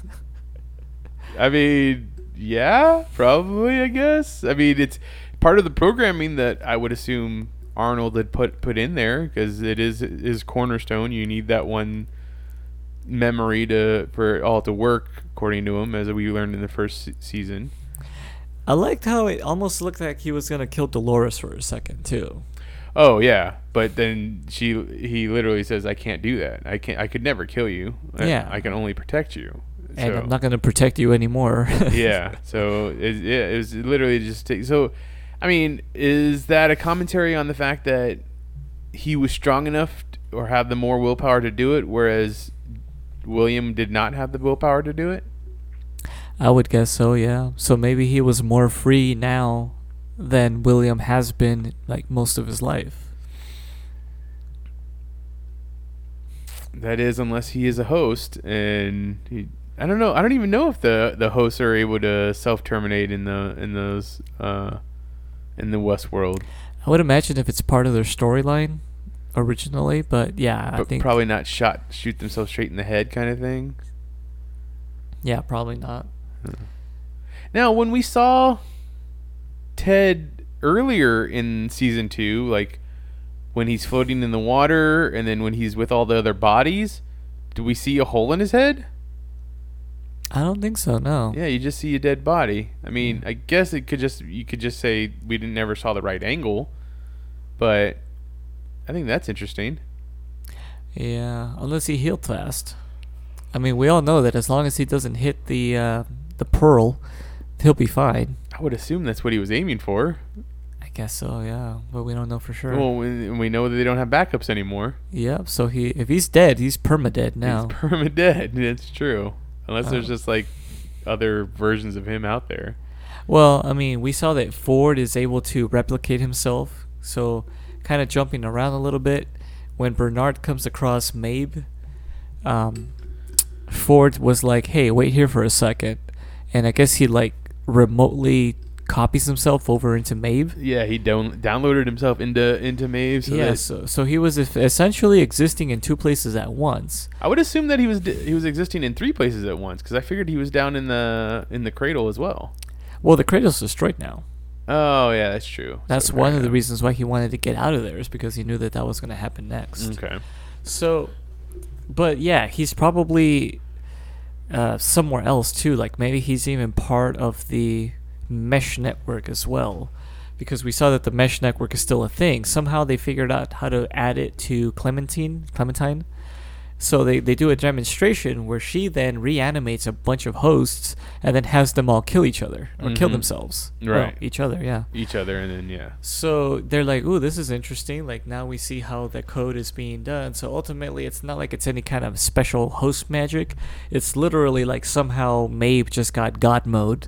I mean, yeah, probably. I guess. I mean, it's part of the programming that I would assume Arnold had put put in there because it is is cornerstone. You need that one memory to for it all to work, according to him, as we learned in the first season. I liked how it almost looked like he was gonna kill Dolores for a second too. Oh yeah, but then she he literally says, "I can't do that. I can't. I could never kill you. I- Yeah. I can only protect you." And So- I'm not gonna protect you anymore. yeah. So it, yeah, it was literally just so. I mean, is that a commentary on the fact that he was strong enough t- or have the more willpower to do it, whereas William did not have the willpower to do it? I would guess so, yeah. So maybe he was more free now than William has been like most of his life. That is, unless he is a host, and he. I don't know. I don't even know if the the hosts are able to self terminate in the in those uh, in the West world, I would imagine if it's part of their storyline originally, but yeah, I think probably not shot shoot themselves straight in the head kind of thing. yeah, probably not. Hmm. Now, when we saw Ted earlier in season two, like when he's floating in the water and then when he's with all the other bodies, do we see a hole in his head? I don't think so. No. Yeah, you just see a dead body. I mean, I guess it could just you could just say we didn't never saw the right angle, but I think that's interesting. Yeah, unless he healed fast. I mean, we all know that as long as he doesn't hit the uh, the pearl, he'll be fine. I would assume that's what he was aiming for. I guess so. Yeah, but we don't know for sure. Well, we, we know that they don't have backups anymore. Yep. So he, if he's dead, he's perma dead now. He's perma dead. It's true. Unless there's Oh. just like other versions of him out there. Well, I mean, we saw that Ford is able to replicate himself. So, kind of jumping around a little bit, when Bernard comes across Maeve, um, Ford was like, "Hey, wait here for a second. and I guess he like remotely copies himself over into Maeve. Yeah, he down- downloaded himself into into Maeve. So yeah, that- so, so he was essentially existing in two places at once. I would assume that he was he was existing in three places at once because I figured he was down in the in the cradle as well. Well, the cradle's destroyed now. Oh yeah, that's true. That's So one of the reasons why he wanted to get out of there is because he knew that that was going to happen next. Okay. So, but yeah, he's probably uh, somewhere else too. Like maybe he's even part of the mesh network as well, because we saw that the mesh network is still a thing. Somehow they figured out how to add it to Clementine. Clementine. So they, they do a demonstration where she then reanimates a bunch of hosts and then has them all kill each other or kill Mhm. themselves. Well, Right. each other, yeah. Each other and then yeah. So they're like, "Ooh, this is interesting." Like now we see how the code is being done. So ultimately, it's not like it's any kind of special host magic. It's literally like somehow Maeve just got God mode,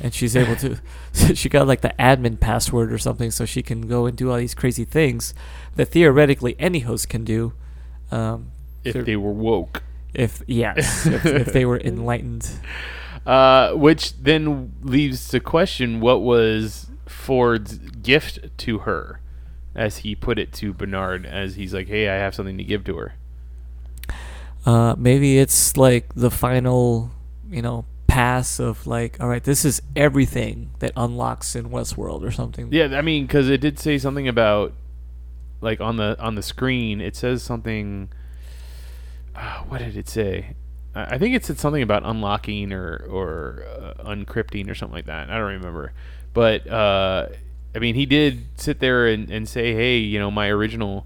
and she's able to. she got like the admin password or something, so she can go and do all these crazy things that theoretically any host can do. Um, If so- they were woke. if yes, if, if they were enlightened. Uh, which then leaves to question what was Ford's gift to her, as he put it to Bernard, as he's like, "Hey, I have something to give to her." Uh, maybe it's like the final, you know, pass of like, all right, this is everything that unlocks in Westworld or something. Yeah, I mean, because it did say something about, like on the on the screen, it says something. Uh, what did it say? I think it said something about unlocking or or uh, or something like that. I don't remember, but uh, I mean, he did sit there and, and say, "Hey, you know, my original."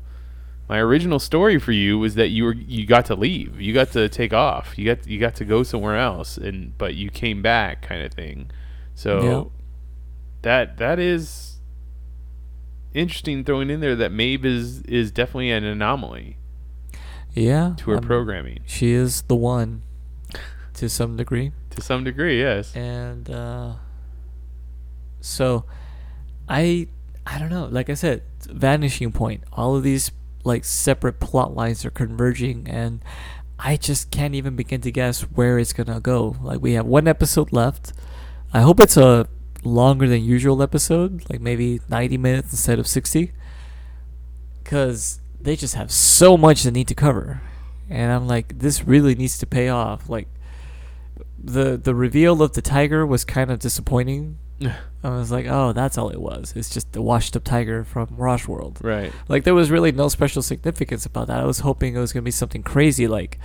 My original story for you was that you were you got to leave, you got to take off, you got you got to go somewhere else, and but you came back, kind of thing. So Yeah. that that is interesting throwing in there that Maeve is is definitely an anomaly. Yeah. to her um, programming She is the one to some degree. to some degree. Yes. and uh, so I I don't know. Like I said, vanishing point. All of these like separate plot lines are converging, and I just can't even begin to guess where it's gonna go. Like we have one episode left. I hope it's a longer than usual episode, like maybe ninety minutes instead of sixty, because they just have so much they need to cover, and I'm like, this really needs to pay off. Like the the reveal of the tiger was kind of disappointing. I was like, oh, that's all it was. It's just the washed up tiger from Raj World. right. Like there was really no special significance about that. I was hoping it was gonna be something crazy like,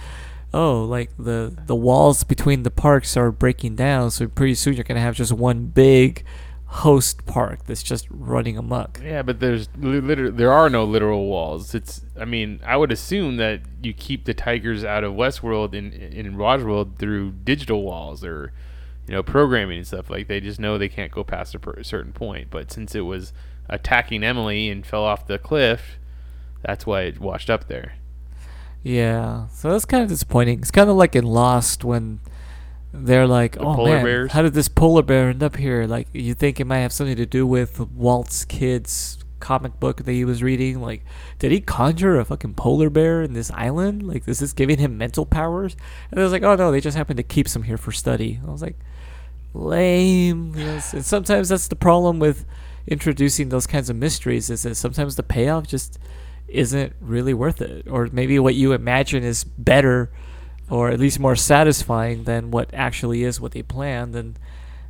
oh, like the the walls between the parks are breaking down, so pretty soon you're gonna have just one big host park that's just running amok. Yeah, but there's li- liter- there are no literal walls. It's I mean, I would assume that you keep the tigers out of Westworld in in World through digital walls or you know programming and stuff. Like they just know they can't go past a per- certain point. But since it was attacking Emily and fell off the cliff, that's why it washed up there. Yeah, so that's kind of disappointing. It's kind of like in Lost when they're like, The "Oh polar man, bears? how did this polar bear end up here?" Like you think it might have something to do with Walt's kid's comic book that he was reading. Like, did he conjure a fucking polar bear in this island? Like, this is this giving him mental powers? And I was like, "Oh no, they just happened to keep some here for study." I was like, lame. Yes, and sometimes that's the problem with introducing those kinds of mysteries is that sometimes the payoff just isn't really worth it or maybe what you imagine is better or at least more satisfying than what actually is what they planned and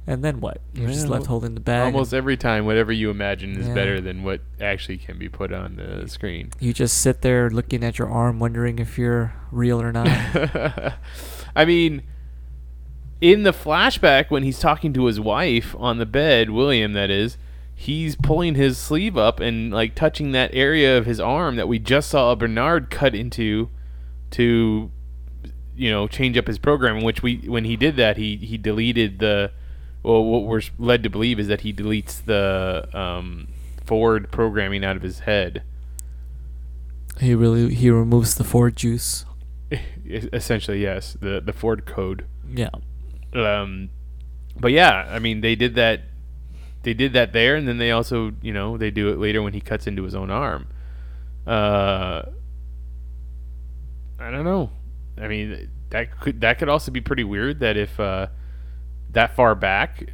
and then what you're just left holding the bag Almost every time, whatever you imagine is Yeah. better than what actually can be put on the screen. you just sit there looking at your arm wondering if you're real or not I mean, in the flashback when he's talking to his wife on the bed, William, that is, he's pulling his sleeve up and like touching that area of his arm that we just saw Bernard cut into to you know change up his program which we when he did that he he deleted the well what we're led to believe is that he deletes the um forward programming out of his head. He really he removes the Ford juice. Essentially yes the the Ford code. Yeah um, but yeah, I mean, they did that. They did that there, and then they also, you know, they do it later when he cuts into his own arm. Uh, I don't know. I mean, that could that could also be pretty weird. That if uh, that far back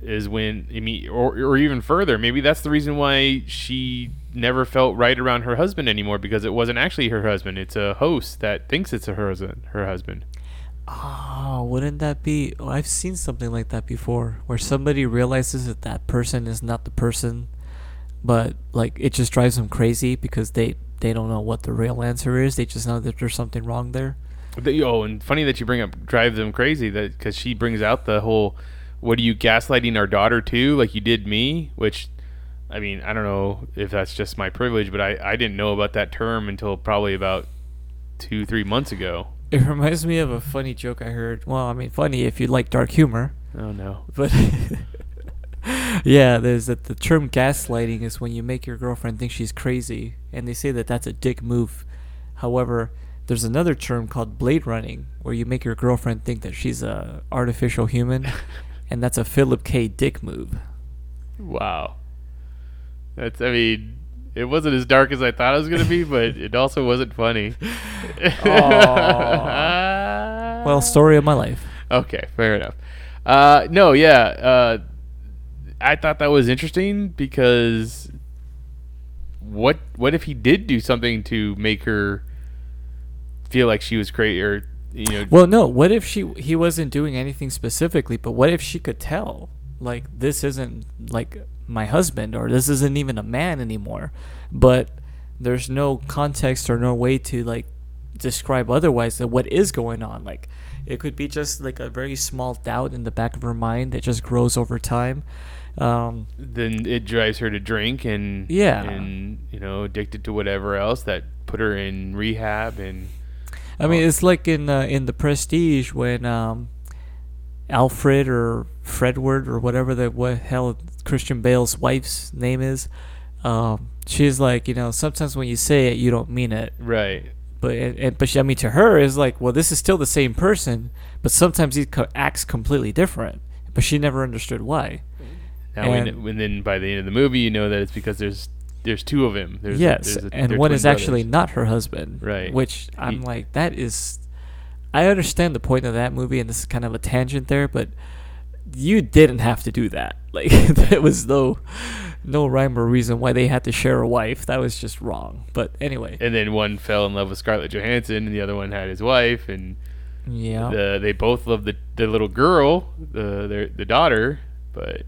is when I mean, or or even further, maybe that's the reason why she never felt right around her husband anymore because it wasn't actually her husband. It's a host that thinks it's her husband. Her husband. Oh, wouldn't that be? Oh, I've seen something like that before, where somebody realizes that that person is not the person, but like it just drives them crazy because they they don't know what the real answer is. They just know that there's something wrong there. The, oh, and funny that you bring up drive them crazy that because she brings out the whole, what are you gaslighting our daughter too, like you did me? Which, I mean, I don't know if that's just my privilege, but I I didn't know about that term until probably about two three months ago. It reminds me of a funny joke I heard. Well, I mean, funny if you like dark humor, Oh no. but yeah, there's that the term gaslighting is when you make your girlfriend think she's crazy, and they say that that's a dick move. However, there's another term called blade running, where you make your girlfriend think that she's a artificial human, and that's a Philip K. Dick move. Wow. That's I mean. It wasn't as dark as I thought it was gonna be, but it also wasn't funny. Well, story of my life. Okay, fair enough. Uh, no, yeah, uh, I thought that was interesting because what what if he did do something to make her feel like she was crazy, or you know? Well, no. What if she he wasn't doing anything specifically, but what if she could tell like this isn't like my husband or this isn't even a man anymore, but there's no context or no way to like describe otherwise that what is going on. Like it could be just like a very small doubt in the back of her mind that just grows over time. Um, then it drives her to drink and Yeah. and you know addicted to whatever else that put her in rehab and I mean, it's like in uh, in the Prestige when um, Alfred or Fredward or whatever the what hell Christian Bale's wife's name is. Um, she's like, you know, sometimes when you say it, you don't mean it, right But and, and- but she, I mean to her is like, well, this is still the same person, but sometimes he co- acts completely different. But she never understood why. Now, And- when then by the end of the movie, you know that it's because there's there's two of him. There's a- yes, there's a- and one is actually not her husband. Right. Which I'm He- like, that is. I understand the point of that movie, and this is kind of a tangent there, but you didn't have to do that. Like there was no, no rhyme or reason why they had to share a wife. That was just wrong. But anyway, And then one fell in love with Scarlett Johansson, and the other one had his wife, and yeah. the, they both loved the the little girl, the their the daughter. But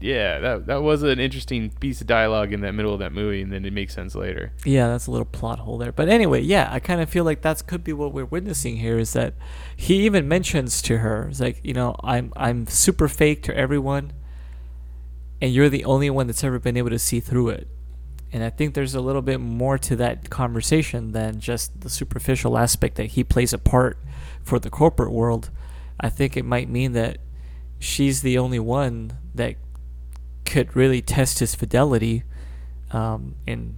yeah, that that was an interesting piece of dialogue in that middle of that movie, and then it makes sense later. Yeah, that's a little plot hole there. But anyway, yeah, I kind of feel like that's could be what we're witnessing here is that he even mentions to her, it's like, you know, I'm I'm super fake to everyone and you're the only one that's ever been able to see through it. And I think there's a little bit more to that conversation than just the superficial aspect that he plays a part for the corporate world. I think it might mean that she's the only one that could really test his fidelity um, in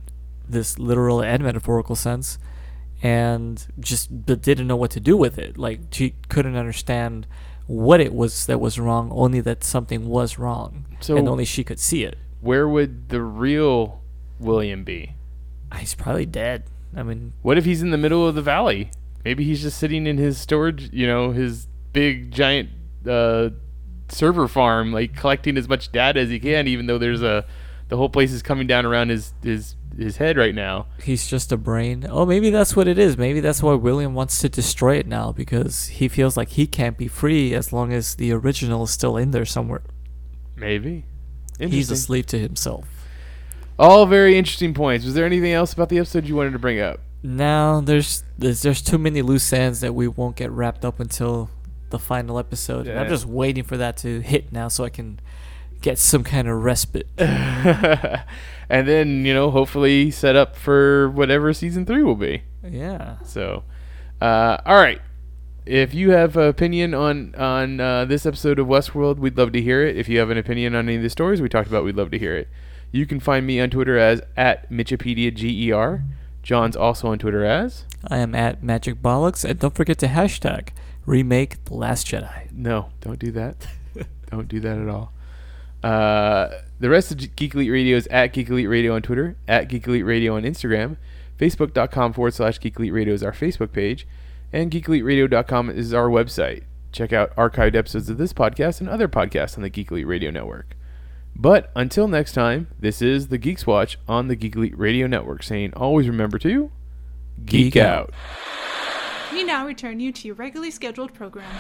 this literal and metaphorical sense, and just didn't know what to do with it. Like she couldn't understand what it was that was wrong, only that something was wrong, So- and only she could see it. Where would the real William be? He's probably dead. I mean, What if he's in the middle of the valley? Maybe he's just sitting in his storage, you know, his big giant uh, server farm, like collecting as much data as he can, even though there's a the whole place is coming down around his his his head right now. he's just a brain. Oh, maybe that's what it is. Maybe that's why William wants to destroy it now because he feels like he can't be free as long as the original is still in there somewhere. Maybe. He's asleep to himself. All very interesting points. Was there anything else about the episode you wanted to bring up? Now there's there's there's too many loose ends that we won't get wrapped up until the final episode. And I'm just waiting for that to hit now so I can get some kind of respite. and then, you know, hopefully set up for whatever season three will be. yeah. So, uh, all right. If you have an opinion on on uh, this episode of Westworld, we'd love to hear it. If you have an opinion on any of the stories we talked about, we'd love to hear it. You can find me on Twitter as at MitchipeediaGER. John's also on Twitter as I am at Magic Bollocks and don't forget to hashtag remake The Last Jedi. no, don't do that. don't do that at all. Uh, the rest of Geek Elite Radio is at Geek Elite Radio on Twitter, at Geek Elite Radio on Instagram, Facebook.com forward slash Geek Elite Radio is our Facebook page, and GeekEliteRadio.com is our website. Check out archived episodes of this podcast and other podcasts on the Geek Elite Radio Network. But until next time, this is the Geeks Watch on the Geek Elite Radio Network saying always remember to geek, Geek out. out. We now return you to your regularly scheduled program.